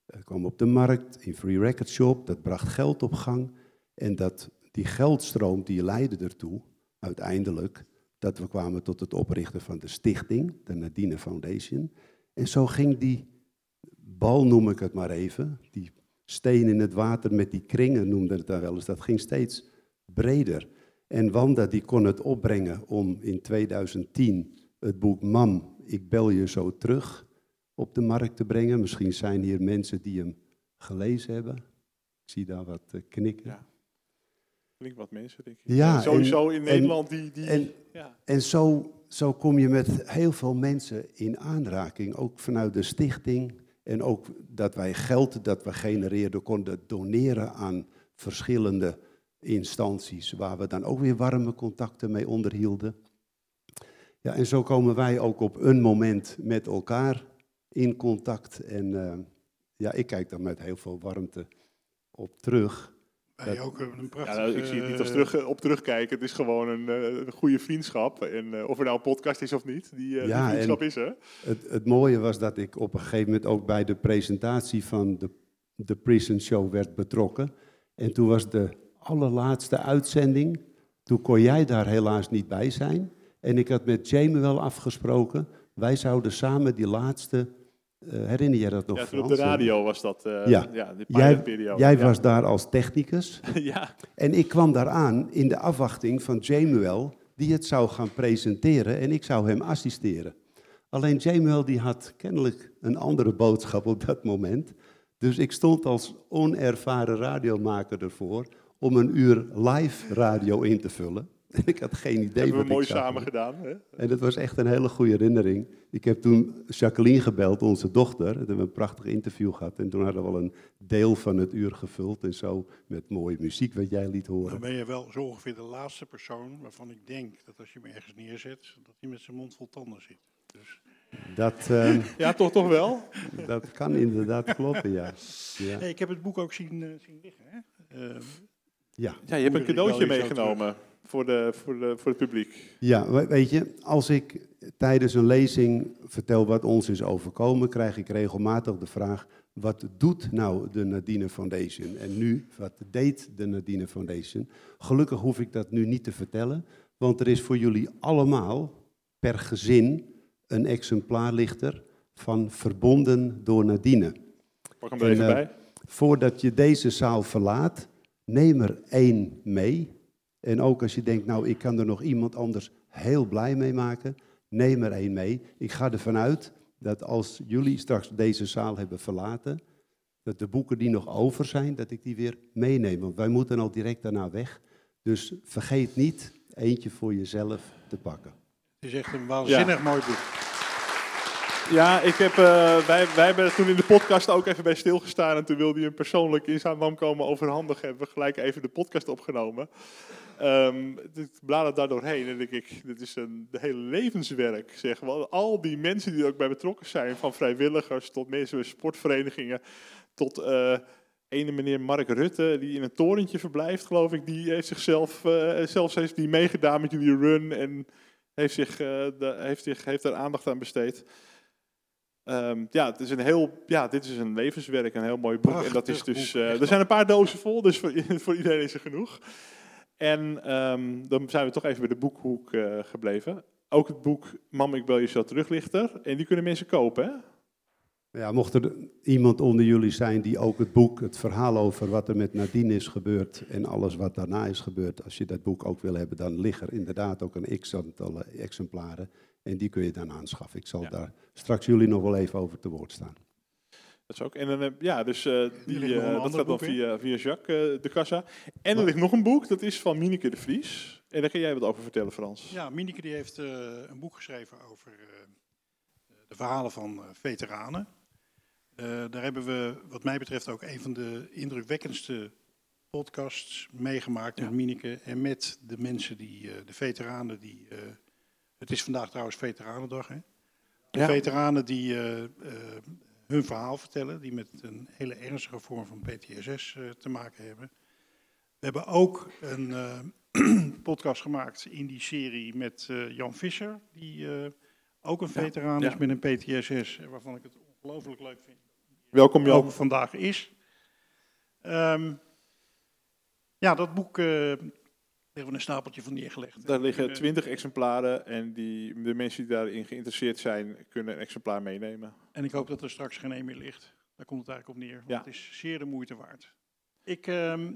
er kwam op de markt, in Free Record Shop, dat bracht geld op gang. En dat die geldstroom die leidde ertoe, uiteindelijk, dat we kwamen tot het oprichten van de stichting, de Nadine Foundation. En zo ging die bal, noem ik het maar even, die steen in het water met die kringen noemde het daar wel eens, dat ging steeds breder. En Wanda die kon het opbrengen om in 2010 het boek Mam, ik bel je zo terug op de markt te brengen. Misschien zijn hier mensen die hem gelezen hebben. Ik zie daar wat eh, knikken. Ja flink wat mensen, denk ik. Ja, sowieso in Nederland die... die en, ja. en zo, zo kom je met heel veel mensen in aanraking, ook vanuit de stichting. En ook dat wij geld dat we genereerden konden doneren aan verschillende instanties, waar we dan ook weer warme contacten mee onderhielden. Ja, en zo komen wij ook op een moment met elkaar in contact. En uh, ja, ik kijk daar met heel veel warmte op terug. Wij ook een prachtige... Ja, nou, ik zie het niet als terug, eh, op terugkijken. Het is gewoon een, een goede vriendschap. En uh, of er nou een podcast is of niet, die, uh, ja, die vriendschap is er. Het, het mooie was dat ik op een gegeven moment ook bij de presentatie van de, de Prison Show werd betrokken. En toen was de allerlaatste uitzending. Toen kon jij daar helaas niet bij zijn. En ik had met Jamie wel afgesproken. Wij zouden samen die laatste. eh, herinner jij dat nog? Ja, toen op de radio was dat, eh, ja, ja, de jij, jij ja. was daar als technicus. Ja. En ik kwam daar aan in de afwachting van Jamuel, die het zou gaan presenteren en ik zou hem assisteren. Alleen Jamuel die had kennelijk een andere boodschap op dat moment. Dus ik stond als onervaren radiomaker ervoor om een uur live radio in te vullen. En ik had geen idee Hebben we mooi samen gedaan. Hè? En dat was echt een hele goede herinnering. Ik heb toen Jacqueline gebeld, onze dochter. En hebben we een prachtig interview gehad. En toen hadden we al een deel van het uur gevuld. En zo met mooie muziek wat jij liet horen. Dan ben je wel zo ongeveer de laatste persoon waarvan ik denk dat als je hem ergens neerzet, dat hij met zijn mond vol tanden zit. Dus Dat, ehm, Ja, toch, toch wel? Dat kan inderdaad kloppen, ja. ja. Nee, ik heb het boek ook zien, eh, zien liggen. Hè? Ehm, Ja. Ja, je hebt een cadeautje meegenomen voor, de, voor, de, voor het publiek. Ja, we- weet je, als ik tijdens een lezing vertel wat ons is overkomen, krijg ik regelmatig de vraag: wat doet nou de Nadine Foundation? En nu, wat deed de Nadine Foundation? Gelukkig hoef ik dat nu niet te vertellen, want er is voor jullie allemaal per gezin een exemplaar lichter van Verbonden door Nadine. Pak hem er even eh, bij. Voordat je deze zaal verlaat, neem er één mee. En ook als je denkt, nou, ik kan er nog iemand anders heel blij mee maken, neem er één mee. Ik ga ervan uit dat als jullie straks deze zaal hebben verlaten, dat de boeken die nog over zijn, dat ik die weer meeneem. Want wij moeten al direct daarna weg. Dus vergeet niet eentje voor jezelf te pakken. het is echt een waanzinnig mooi boek. Ja, ik heb, eh, wij, wij hebben er toen in de podcast ook even bij stilgestaan. En toen wilde hij hem persoonlijk in zijn naam komen overhandigen. Hebben we gelijk even de podcast opgenomen. Ehm ik blader daar doorheen en denk ik, dit is een de hele levenswerk. Zeg. wel. Al die mensen die er ook bij betrokken zijn, van vrijwilligers tot mensen bij sportverenigingen, tot eh ene meneer Mark Rutte, die in een torentje verblijft, geloof ik, die heeft zichzelf, eh, zelfs heeft die meegedaan met jullie run en heeft, zich, eh, de- heeft, zich, heeft daar aandacht aan besteed. Ehm, ja, het is een heel, ja, dit is een levenswerk, een heel mooi boek. en dat is dus, er zijn een paar dozen vol, dus voor, voor iedereen is er genoeg. En ehm, dan zijn we toch even bij de boekhoek eh, gebleven. Ook het boek Mam, ik bel je zo teruglichter. En die kunnen mensen kopen, hè? Ja, mocht er iemand onder jullie zijn die ook het boek, het verhaal over wat er met Nadine is gebeurd en alles wat daarna is gebeurd, als je dat boek ook wil hebben, dan liggen er inderdaad ook een x-aantal eh, exemplaren en die kun je dan aanschaffen. Ik zal daar straks jullie nog wel even over te woord staan. Dat is ook. En dan, ja, dus eh, die, eh, dat gaat dan via, via Jacques eh, de Cassa. En er ligt nog een boek, dat is van Mineke de Vries. En daar kun jij wat over vertellen, Frans. Ja, Mineke die heeft een boek geschreven over de verhalen van veteranen. Daar hebben we, wat mij betreft, ook een van de indrukwekkendste podcasts meegemaakt met Mineke en met de mensen die, de veteranen die. het is vandaag trouwens Veteranendag, hè? De Ja. veteranen die hun verhaal vertellen, die met een hele ernstige vorm van PTSS eh, te maken hebben. We hebben ook een eh, podcast gemaakt in die serie met eh, Jan Visser, die ook een veteraan ja. is met een PTSS, waarvan ik het ongelooflijk leuk vind. Welkom, Jan. Ook vandaag is. Ehm, ja, dat boek hebben we een stapeltje van neergelegd. Daar liggen Eh, twintig exemplaren en die, de mensen die daarin geïnteresseerd zijn, kunnen een exemplaar meenemen. En ik hoop dat er straks geen één meer ligt. Daar komt het eigenlijk op neer. Want Ja. het is zeer de moeite waard. Ik ehm,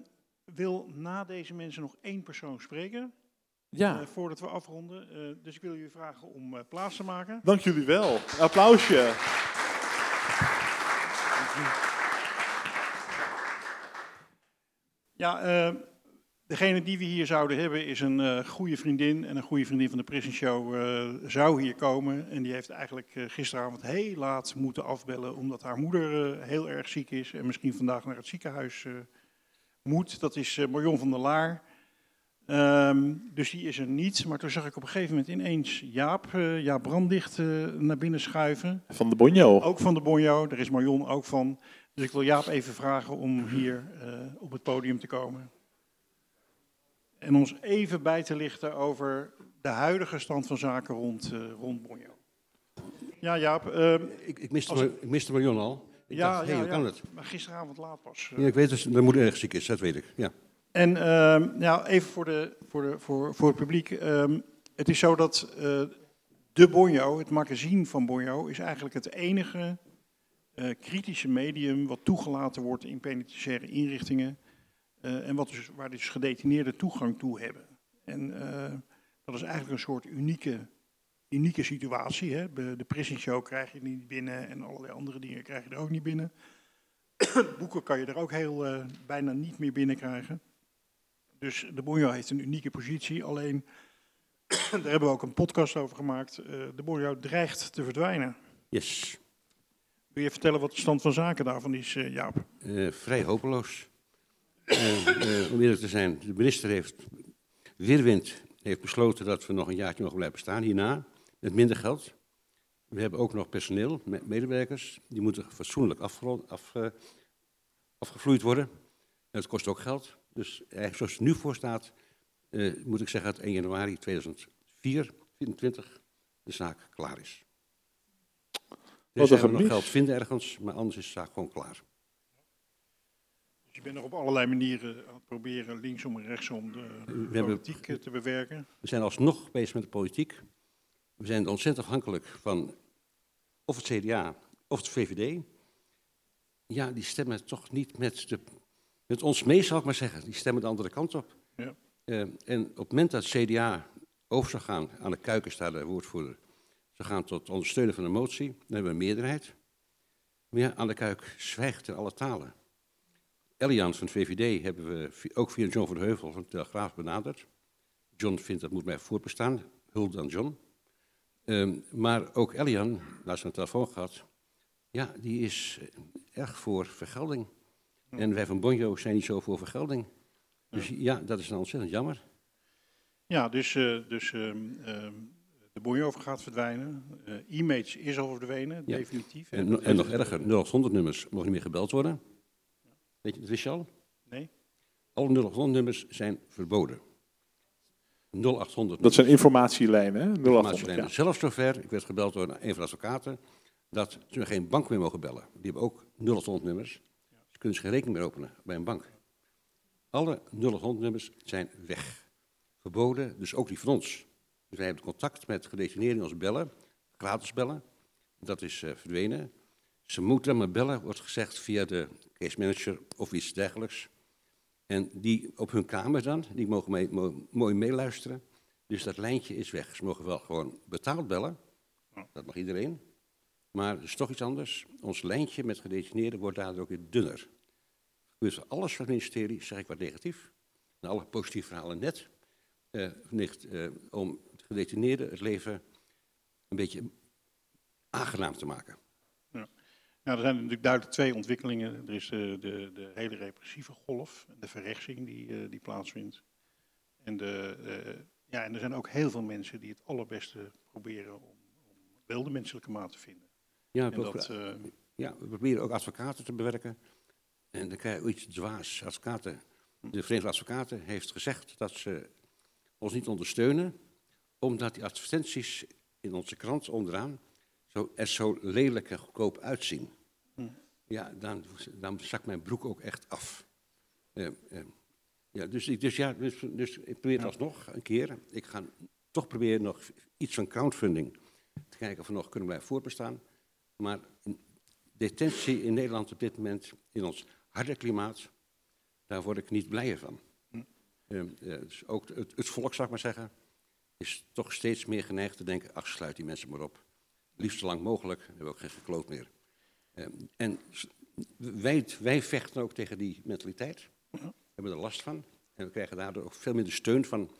wil na deze mensen nog één persoon spreken. Ja. eh, voordat we afronden. Eh, dus ik wil jullie vragen om plaats te maken. Dank jullie wel. Applausje. Ja, eh, degene die we hier zouden hebben is een eh, goede vriendin. En een goede vriendin van de Prison Show eh, zou hier komen. En die heeft eigenlijk eh, gisteravond heel laat moeten afbellen. Omdat haar moeder heel erg ziek is. En misschien vandaag naar het ziekenhuis moet. Dat is Marion van der Laar. Ehm, dus die is er niet. Maar toen zag ik op een gegeven moment ineens Jaap, Jaap Branddicht naar binnen schuiven. Van de Bonjo. Ook van de Bonjo. Daar is Marion ook van. Dus ik wil Jaap even vragen om hier op het podium te komen. En ons even bij te lichten over de huidige stand van zaken rond, eh rond Bonjo. Ja, Jaap. ehm, ik, ik, miste als- ik miste Marion al. Ik ja, dacht, hey, ja, hoe ja. kan het? Maar gisteravond laat pas. eh. Ja, ik weet dat mijn moeder erg ziek is, dat weet ik. Ja. En ehm, ja, even voor, de, voor, de, voor, voor het publiek. ehm, het is zo dat eh, de Bonjo, het magazine van Bonjo, is eigenlijk het enige kritische medium wat toegelaten wordt in penitentiaire inrichtingen. Eh, en wat dus, waar dus gedetineerden toegang toe hebben. En eh, dat is eigenlijk een soort unieke, unieke situatie. Hè? De, de prison show krijg je niet binnen en allerlei andere dingen krijg je er ook niet binnen. Boeken kan je er ook heel eh, bijna niet meer binnen krijgen. Dus de Bonjo heeft een unieke positie. Alleen, daar hebben we ook een podcast over gemaakt. de Bonjo dreigt te verdwijnen. Yes. Wil je vertellen wat de stand van zaken daarvan is, Jaap? Vrij hopeloos. Eh, eh, om eerlijk te zijn, de minister heeft, Weerwind heeft besloten dat we nog een jaartje mogen blijven bestaan hierna, met minder geld. We hebben ook nog personeel, me- medewerkers, die moeten fatsoenlijk afgerond, af, eh, afgevloeid worden. En dat kost ook geld. Dus eigenlijk zoals het nu voor staat, moet ik zeggen dat 1 januari 2024 de zaak klaar is. Wat Dus een we nog geld vinden ergens, maar anders is de zaak gewoon klaar. Je bent nog op allerlei manieren aan het proberen, linksom en rechtsom, de We politiek eh, te bewerken. We zijn alsnog bezig met de politiek. We zijn ontzettend afhankelijk van of het CDA of het VVD. Ja, die stemmen toch niet met, de, met ons mee, zal ik maar zeggen. Die stemmen de andere kant op. Ja. Eh, en op het moment dat het CDA over zou gaan, aan de kuiken staat de woordvoerder, ze gaan tot ondersteunen van de motie, dan hebben we een meerderheid. Maar ja, aan de kuik zwijgt in alle talen. Elian van het VVD hebben we ook via John van de Heuvel van de Telegraaf benaderd. John vindt dat moet mij voortbestaan, hulde aan John. Ehm, maar ook Elian, laatst de telefoon gehad, ja, die is erg voor vergelding. En wij van Bonjo zijn niet zo voor vergelding. Dus ja, dat is dan ontzettend jammer. Ja, dus, eh, dus ehm, ehm, de Bonjo gaat verdwijnen. Eh E-mails is al verdwenen, Ja. definitief. En, no- en nog erger, 0800 nummers mogen niet meer gebeld worden. Weet je, dat wist je al? Nee. Alle 0800 nummers zijn verboden. 0800 Dat zijn informatielijnen, hè? 0800, Informatielijnen. ja. Zelfs zover, ik werd gebeld door een van de advocaten, dat ze geen bank meer mogen bellen. Die hebben ook 0800 nummers. Ze kunnen dus geen rekening meer openen bij een bank. Alle 0800 nummers zijn weg. Verboden, dus ook die van ons. Dus wij hebben contact met gedetineerden ons bellen, gratis bellen. Dat is eh, verdwenen. Ze moeten maar bellen, wordt gezegd, via de case manager of iets dergelijks. En die op hun kamer dan, die mogen mooi meeluisteren. Dus dat lijntje is weg. Ze mogen wel gewoon betaald bellen. Dat mag iedereen. Maar er is toch iets anders. Ons lijntje met gedetineerden wordt daardoor ook weer dunner. Dus alles van het ministerie, zeg ik wat negatief. En alle positieve verhalen net. eh, eh, om gedetineerden het leven een beetje aangenaam te maken. Nou, er zijn natuurlijk duidelijk twee ontwikkelingen. Er is de, de, de hele repressieve golf, de verrechtsing die, eh, die plaatsvindt. En, de, eh, ja, en er zijn ook heel veel mensen die het allerbeste proberen om, om wel de menselijke maat te vinden. Ja, we, dat, eh, ja, we proberen ook advocaten te bewerken. En dan krijg je iets dwaas. Advocaten, de Verenigde Advocaten heeft gezegd dat ze ons niet ondersteunen, omdat die advertenties in onze krant onderaan zo, er zo lelijk en goedkoop uitzien. Hm. Ja, dan, dan zakt mijn broek ook echt af. Eh, eh, ja, dus, ik, dus ja, dus, dus ik probeer het alsnog een keer. Ik ga toch proberen nog iets van crowdfunding te kijken of we nog kunnen blijven voortbestaan. Maar detentie in Nederland op dit moment, in ons harde klimaat, daar word ik niet blijer van. Eh, eh, dus ook het, het volk, zou ik maar zeggen, is toch steeds meer geneigd te denken, ach, sluit die mensen maar op. Liefst zo lang mogelijk, dan hebben we ook geen gekloot meer. Eh, en wij, wij vechten ook tegen die mentaliteit. We hebben er last van. En we krijgen daardoor ook veel minder steun van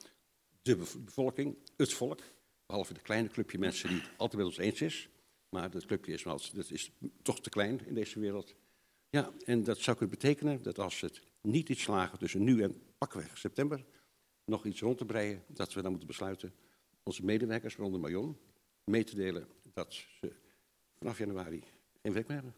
de bev- bevolking, het volk. Behalve het kleine clubje mensen die het altijd met ons eens is. Maar dat clubje is, wel, dat is toch te klein in deze wereld. Ja, en dat zou kunnen betekenen dat als het niet iets slagen tussen nu en pakweg september, nog iets rond te breien, dat we dan moeten besluiten onze medewerkers, waaronder Marion, mee te delen dat ze vanaf januari geen werk meer hebben.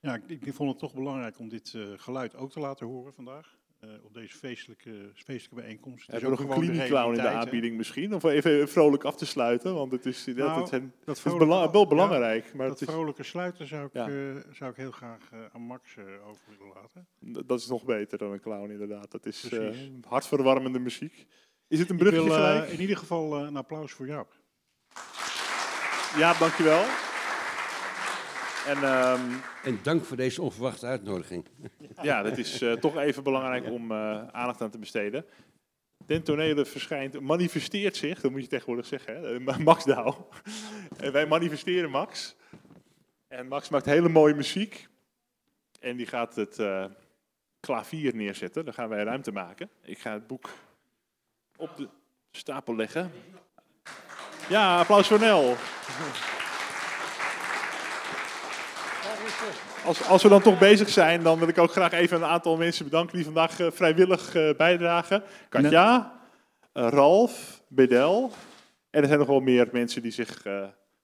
Ja, ik, ik vond het toch belangrijk om dit eh, geluid ook te laten horen vandaag. eh, op deze feestelijke, feestelijke bijeenkomst. Is Hebben we nog een gewoon de kliniekclown in de aanbieding misschien? Of even vrolijk af te sluiten, want het is, inderdaad- Nou, het zijn- dat het is wel ja, belangrijk. maar dat het is, vrolijke sluiten zou ik, Ja. eh, zou ik heel graag aan Max eh, over willen laten. Dat is nog beter dan een clown, inderdaad. Dat is eh, hartverwarmende muziek. Is het een Ik bruggetje wil, gelijk? in ieder geval eh, een applaus voor Jaap. Ja, dankjewel. En, ehm, En dank voor deze onverwachte uitnodiging. ja, dat is eh, toch even belangrijk om eh, aandacht aan te besteden. Den tonele verschijnt, manifesteert zich, dat moet je tegenwoordig zeggen, hè? eh, Max Douw. en wij manifesteren Max. En Max maakt hele mooie muziek. En die gaat het eh, klavier neerzetten. Dan gaan wij ruimte maken. Ik ga het boek op de stapel leggen. Ja, applaus voor Nel. Als, als we dan toch bezig zijn, dan wil ik ook graag even een aantal mensen bedanken die vandaag eh, vrijwillig eh, bijdragen. Katja, eh, Ralf, Bedel. En er zijn nog wel meer mensen die zich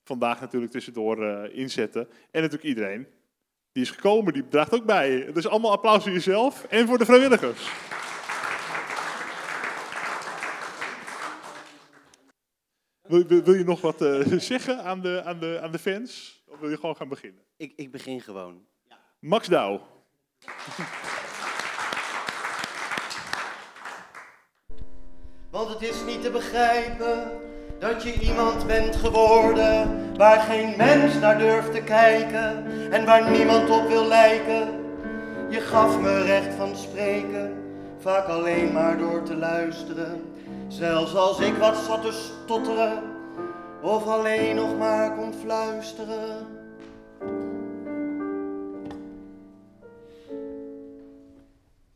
vandaag natuurlijk tussendoor inzetten. En natuurlijk iedereen die is gekomen, die draagt ook bij. Dus allemaal applaus voor jezelf en voor de vrijwilligers. Wil, wil, wil je nog wat eh, zeggen aan de, aan, de, aan de fans? Of wil je gewoon gaan beginnen? Ik, ik begin gewoon. Max Douw. Want het is niet te begrijpen dat je iemand bent geworden waar geen mens naar durft te kijken en waar niemand op wil lijken. Je gaf me recht van spreken, vaak alleen maar door te luisteren. Zelfs als ik wat zat te stotteren of alleen nog maar kon fluisteren.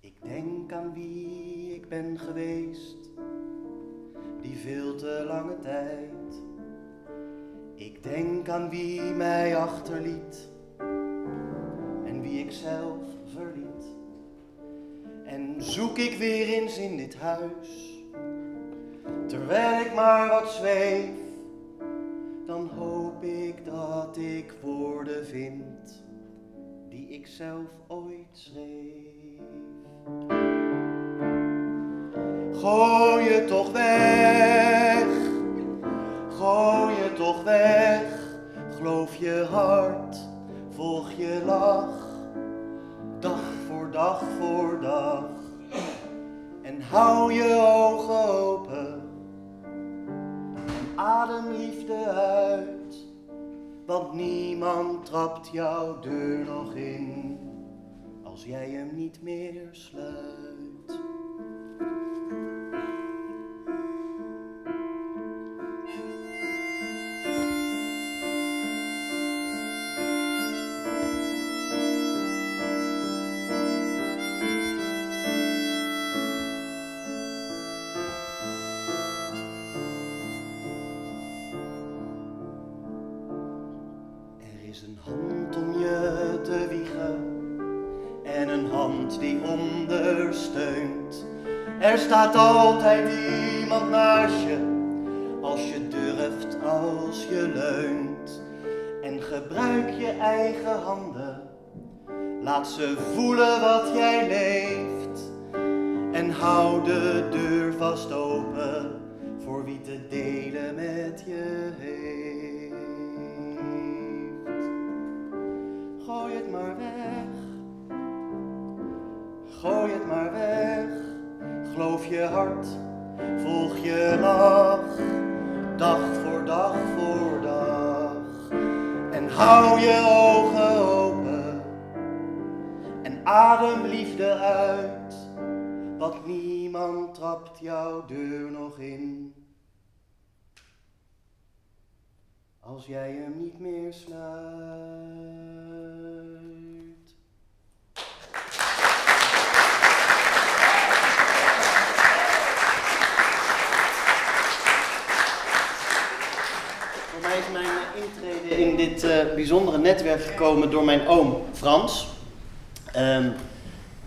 Ik denk aan wie ik ben geweest die veel te lange tijd. Ik denk aan wie mij achterliet en wie ik zelf verliet. En zoek ik weer eens in dit huis, terwijl ik maar wat zweef, dan hoop ik dat ik woorden vind die ik zelf ooit schreef. Gooi je toch weg, gooi je toch weg. Geloof je hart, volg je lach, dag voor dag voor dag. En hou je ogen open en adem liefde uit. Want niemand trapt jouw deur nog in als jij hem niet meer sluit. Staat altijd iemand naast je als je durft, als je leunt. En gebruik je eigen handen, laat ze voelen wat jij leeft. En hou de deur vast open voor wie te delen met je heeft. Gooi het maar weg, Geloof je hart, volg je lach, dag voor dag voor dag. En hou je ogen open en adem liefde uit. Want niemand trapt jouw deur nog in. Als jij hem niet meer sluit. Voor mij is mijn eh, intrede in dit eh, bijzondere netwerk gekomen door mijn oom Frans. Ehm,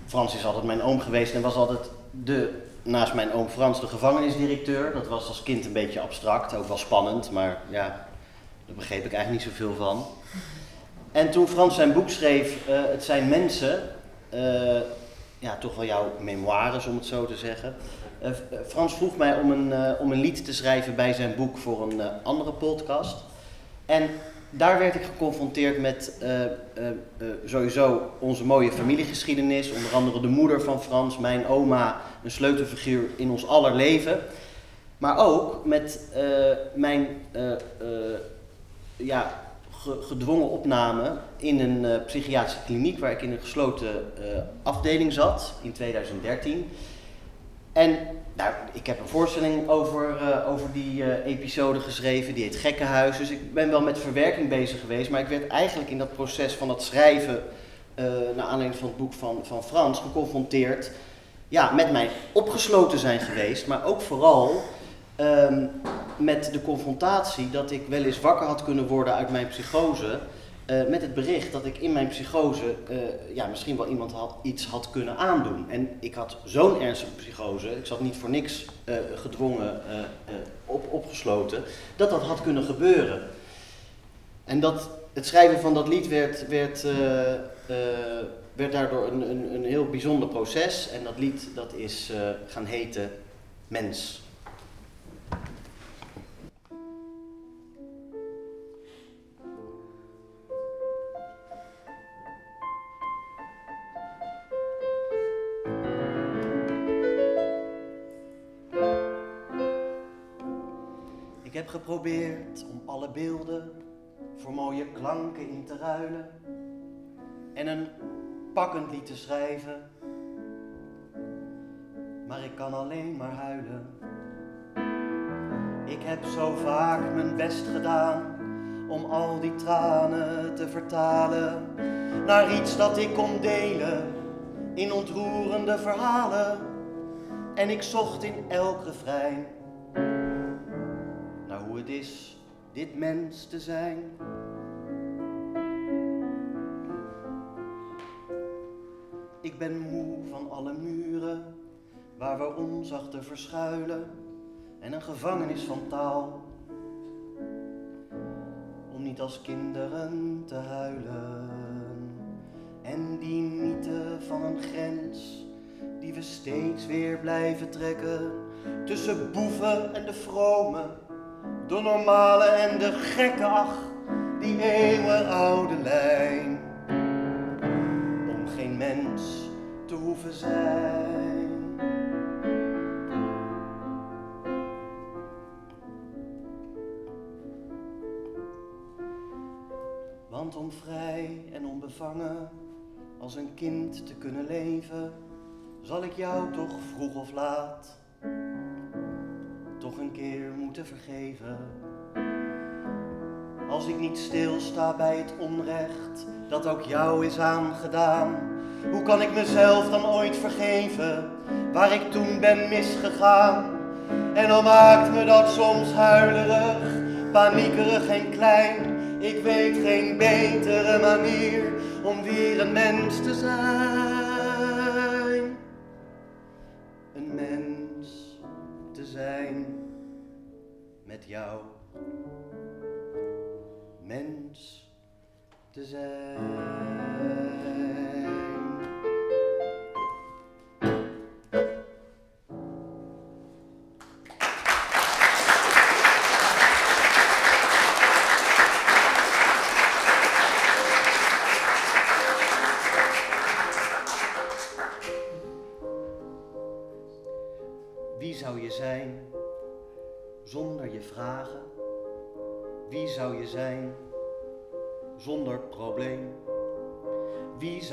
Frans is altijd mijn oom geweest en was altijd de, naast mijn oom Frans, de gevangenisdirecteur. Dat was als kind een beetje abstract, ook wel spannend, maar ja, daar begreep ik eigenlijk niet zoveel van. En toen Frans zijn boek schreef, eh, Het zijn mensen, eh, ja, toch wel jouw memoires, om het zo te zeggen. Frans vroeg mij om een, om een lied te schrijven bij zijn boek voor een andere podcast. En daar werd ik geconfronteerd met eh, eh, eh, sowieso onze mooie familiegeschiedenis. Onder andere de moeder van Frans, mijn oma, een sleutelfiguur in ons aller leven. Maar ook met mijn ja, ge- gedwongen opname in een psychiatrische kliniek waar ik in een gesloten afdeling zat in 2013. En nou, ik heb een voorstelling over, eh, over die eh, episode geschreven, die heet Gekkenhuis. Dus ik ben wel met verwerking bezig geweest, maar ik werd eigenlijk in dat proces van het schrijven, eh naar aanleiding van het boek van, van Frans, geconfronteerd ja, met mijn opgesloten zijn geweest, maar ook vooral ehm, met de confrontatie dat ik wel eens wakker had kunnen worden uit mijn psychose. Eh, met het bericht dat ik in mijn psychose eh, ja, misschien wel iemand had, iets had kunnen aandoen. En ik had zo'n ernstige psychose, ik zat niet voor niks eh, gedwongen op, opgesloten, dat dat had kunnen gebeuren. En dat, het schrijven van dat lied werd, werd, werd daardoor een, een, een heel bijzonder proces. En dat lied dat is gaan heten Mens. Geprobeerd om alle beelden voor mooie klanken in te ruilen en een pakkend lied te schrijven. Maar ik kan alleen maar huilen. Ik heb zo vaak mijn best gedaan om al die tranen te vertalen naar iets dat ik kon delen in ontroerende verhalen. En ik zocht in elk refrein het is dit mens te zijn. Ik ben moe van alle muren waar we ons achter verschuilen en een gevangenis van taal. Om niet als kinderen te huilen. En die mythe van een grens die we steeds weer blijven trekken tussen boeven en de vromen, de normale en de gekke, ach, die eeuwenoude lijn. Om geen mens te hoeven zijn. Want om vrij en onbevangen als een kind te kunnen leven, zal ik jou toch vroeg of laat een keer moeten vergeven. Als ik niet stilsta bij het onrecht dat ook jou is aangedaan, hoe kan ik mezelf dan ooit vergeven waar ik toen ben misgegaan? En al maakt me dat soms huilerig, paniekerig en klein, ik weet geen betere manier om weer een mens te zijn. Met jou. Mens te zijn.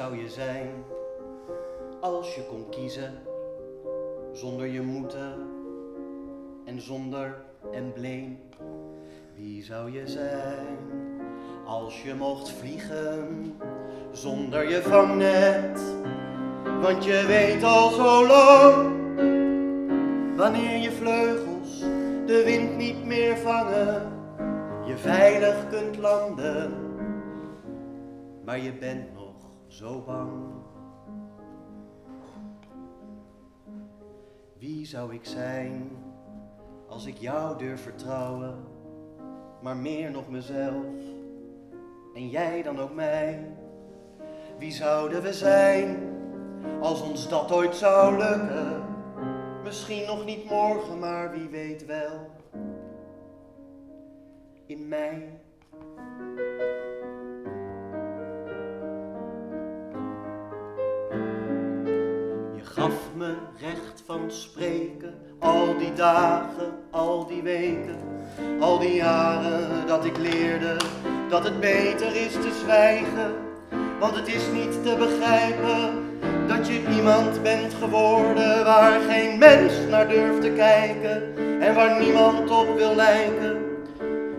Zou je zijn als je kon kiezen zonder je moeten en zonder embleem? Wie zou je zijn als je mocht vliegen zonder je vangnet? Want je weet al zo lang wanneer je vleugels de wind niet meer vangen, je veilig kunt landen, maar je bent zo bang. Wie zou ik zijn als ik jou durf vertrouwen, maar meer nog mezelf en jij dan ook mij? Wie zouden we zijn als ons dat ooit zou lukken. Misschien nog niet morgen, maar wie weet wel. In mei. Gaf me recht van spreken, al die dagen, al die weken, al die jaren dat ik leerde dat het beter is te zwijgen. Want het is niet te begrijpen dat je iemand bent geworden waar geen mens naar durft te kijken en waar niemand op wil lijken.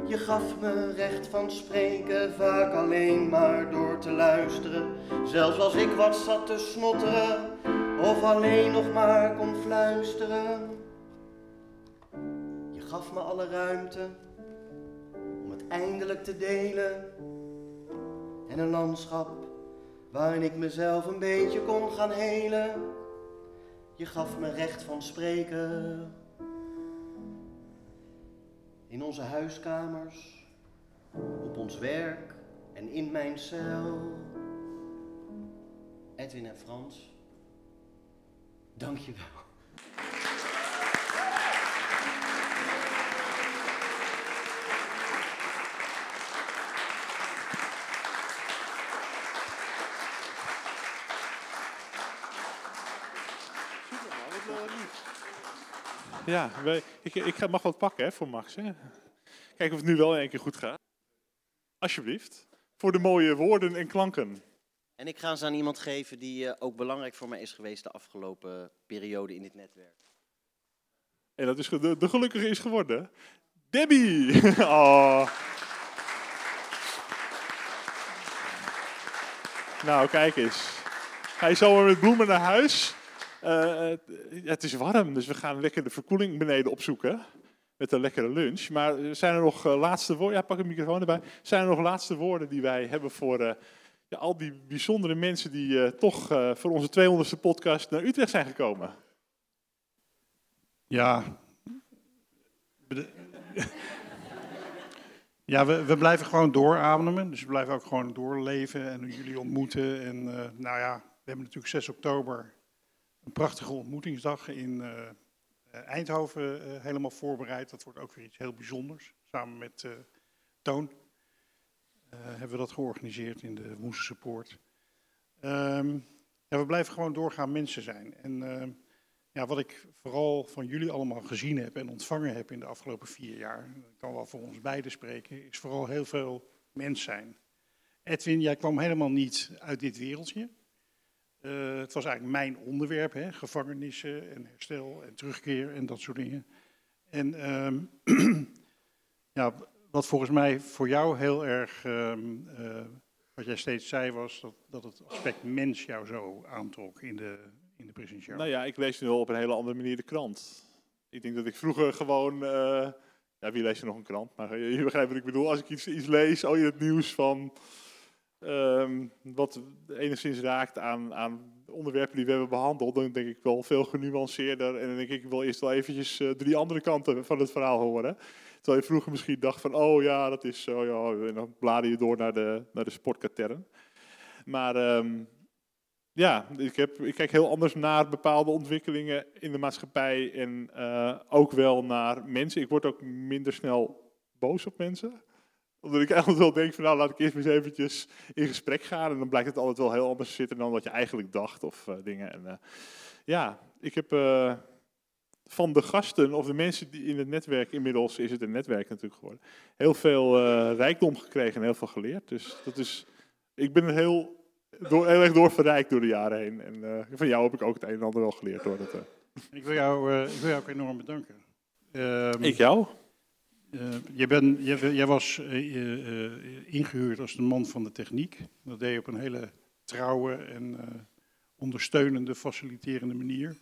Je gaf me recht van spreken, vaak alleen maar door te luisteren. Zelfs als ik wat zat te snotteren of alleen nog maar kon fluisteren. Je gaf me alle ruimte om het eindelijk te delen. En een landschap waarin ik mezelf een beetje kon gaan helen. Je gaf me recht van spreken. In onze huiskamers, op ons werk en in mijn cel. Edwin en Frans, dank je wel. Ja, wij- ik, ik mag wat pakken hè, voor Max. Hè. Kijken of het nu wel in één keer goed gaat. Alsjeblieft. Voor de mooie woorden en klanken. En ik ga ze aan iemand geven die eh, ook belangrijk voor mij is geweest de afgelopen periode in dit netwerk. En dat is de, de gelukkige is geworden. Debbie! oh. Nou, kijk eens. Ga je zo met bloemen naar huis? Eh, eh, het is warm, dus we gaan lekker de verkoeling beneden opzoeken. Met een lekkere lunch. Maar zijn er nog laatste woorden? Ja, pak een microfoon erbij. Zijn er nog laatste woorden die wij hebben voor al die bijzondere mensen die eh, toch eh, voor onze 200ste podcast naar Utrecht zijn gekomen? Ja. Ja, we, we blijven gewoon doorademen. Dus we blijven ook gewoon doorleven en jullie ontmoeten. En eh, nou ja, we hebben natuurlijk 6 oktober een prachtige ontmoetingsdag in Eindhoven helemaal voorbereid. Dat wordt ook weer iets heel bijzonders. Samen met Toon hebben we dat georganiseerd in de Woense Poort. Ehm, we blijven gewoon doorgaan mensen zijn. En ehm, ja, wat ik vooral van jullie allemaal gezien heb en ontvangen heb in de afgelopen vier jaar, ik kan wel voor ons beiden spreken, is vooral heel veel mens zijn. Edwin, jij kwam helemaal niet uit dit wereldje. Eh, het was eigenlijk mijn onderwerp, hè, gevangenissen en herstel en terugkeer en dat soort dingen. En ehm, ja, wat volgens mij voor jou heel erg, ehm, eh, wat jij steeds zei, was dat, dat het aspect mens jou zo aantrok in de, in de. Nou ja, ik lees nu wel op een hele andere manier de krant. Ik denk dat ik vroeger gewoon. eh, ja, wie leest er nog een krant? Maar je, je begrijpt wat ik bedoel. Als ik iets, iets lees, al in het nieuws van. ehm, wat enigszins raakt aan, aan onderwerpen die we hebben behandeld, dan denk ik wel veel genuanceerder. En dan denk ik, wil eerst wel eventjes eh, drie andere kanten van het verhaal horen. Terwijl je vroeger misschien dacht van, oh ja, dat is zo, ja, en dan blader je door naar de, naar de sportkatern. Maar ehm, ja, ik, heb, ik kijk heel anders naar bepaalde ontwikkelingen in de maatschappij en eh, ook wel naar mensen. Ik word ook minder snel boos op mensen. Omdat ik eigenlijk wel denk van nou laat ik eerst eens eventjes in gesprek gaan. En dan blijkt het altijd wel heel anders te zitten dan wat je eigenlijk dacht of eh, dingen. En, eh, ja, ik heb van de gasten of de mensen die in het netwerk, inmiddels is het een netwerk natuurlijk geworden, heel veel eh, rijkdom gekregen en heel veel geleerd. Dus dat is, ik ben er heel door, heel erg door verrijkt door de jaren heen. En eh, van jou heb ik ook het een en ander wel geleerd hoor. Dat, eh. Ik wil jou, eh, ik wil jou ook enorm bedanken. Ehm, Ik jou? eh, jij, bent, jij, jij was eh, eh, eh, ingehuurd als de man van de techniek. Dat deed je op een hele trouwe en eh, ondersteunende, faciliterende manier.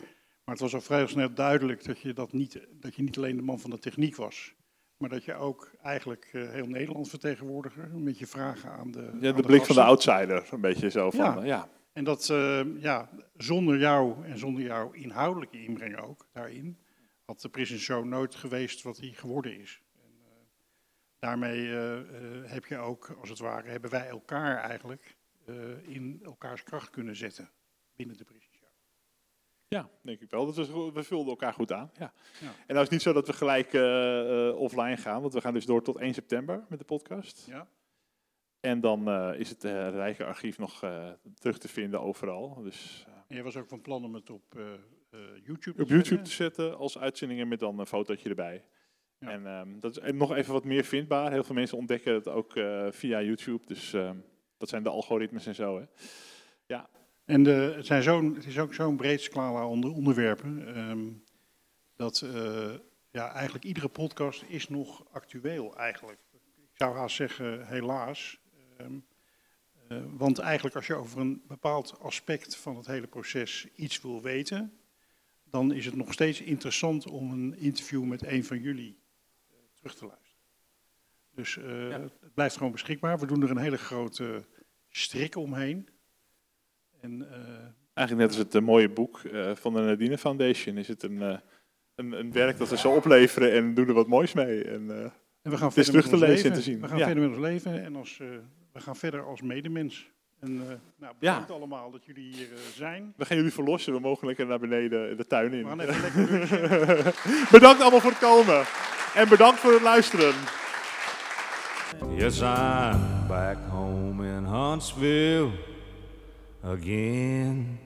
Maar het was al vrij snel duidelijk dat je, dat, niet, dat je niet alleen de man van de techniek was. Maar dat je ook eigenlijk eh, heel Nederland vertegenwoordigde. Met je vragen aan de. Ja, aan de blik van de outsider, een beetje zo van, ja. En dat, eh, ja, zonder jou en zonder jouw inhoudelijke inbreng ook daarin, had de Prison Show nooit geweest wat hij geworden is. En, eh, daarmee heb je ook, als het ware, hebben wij elkaar eigenlijk in elkaars kracht kunnen zetten binnen de Prison. Ja, denk ik wel. Dat we, we vulden elkaar goed aan. Ja. Ja. En nou is het niet zo dat we gelijk eh, eh, offline gaan, want we gaan dus door tot 1 september met de podcast. Ja. En dan eh, is het eh, rijke archief nog eh, terug te vinden overal. Dus eh, En jij was ook van plan om het op eh, eh, YouTube op te YouTube zetten? te zetten als uitzendingen met dan een fotootje erbij. En ehm, dat is nog even wat meer vindbaar. Heel veel mensen ontdekken het ook eh, via YouTube. Dus ehm, dat zijn de algoritmes en zo. Hè. Ja. En de, het, zijn zo'n, het is ook zo'n breed scala onder onderwerpen. ehm, dat eh, ja, eigenlijk iedere podcast is nog actueel eigenlijk. Ik zou haast zeggen, helaas. Ehm, eh, want eigenlijk als je over een bepaald aspect van het hele proces iets wil weten, dan is het nog steeds interessant om een interview met een van jullie eh, terug te luisteren. Dus het blijft gewoon beschikbaar. We doen er een hele grote strik omheen. En, eh, Eigenlijk net als het eh, mooie boek eh, van de Nadine Foundation is het een, eh, een, een werk dat we zo opleveren en doen er wat moois mee. En, eh, En we gaan het is verder terug te ons lezen en leven. te zien. We gaan Ja. verder met ons leven en als, eh, we gaan verder als medemens. En uh, nou, bedankt allemaal dat jullie hier uh, zijn. We gaan jullie verlossen. We mogen lekker naar beneden de tuin in. We gaan even lekker lunchen. bedankt allemaal voor het komen. En bedankt voor het luisteren. Yes, I'm back home in Huntsville again.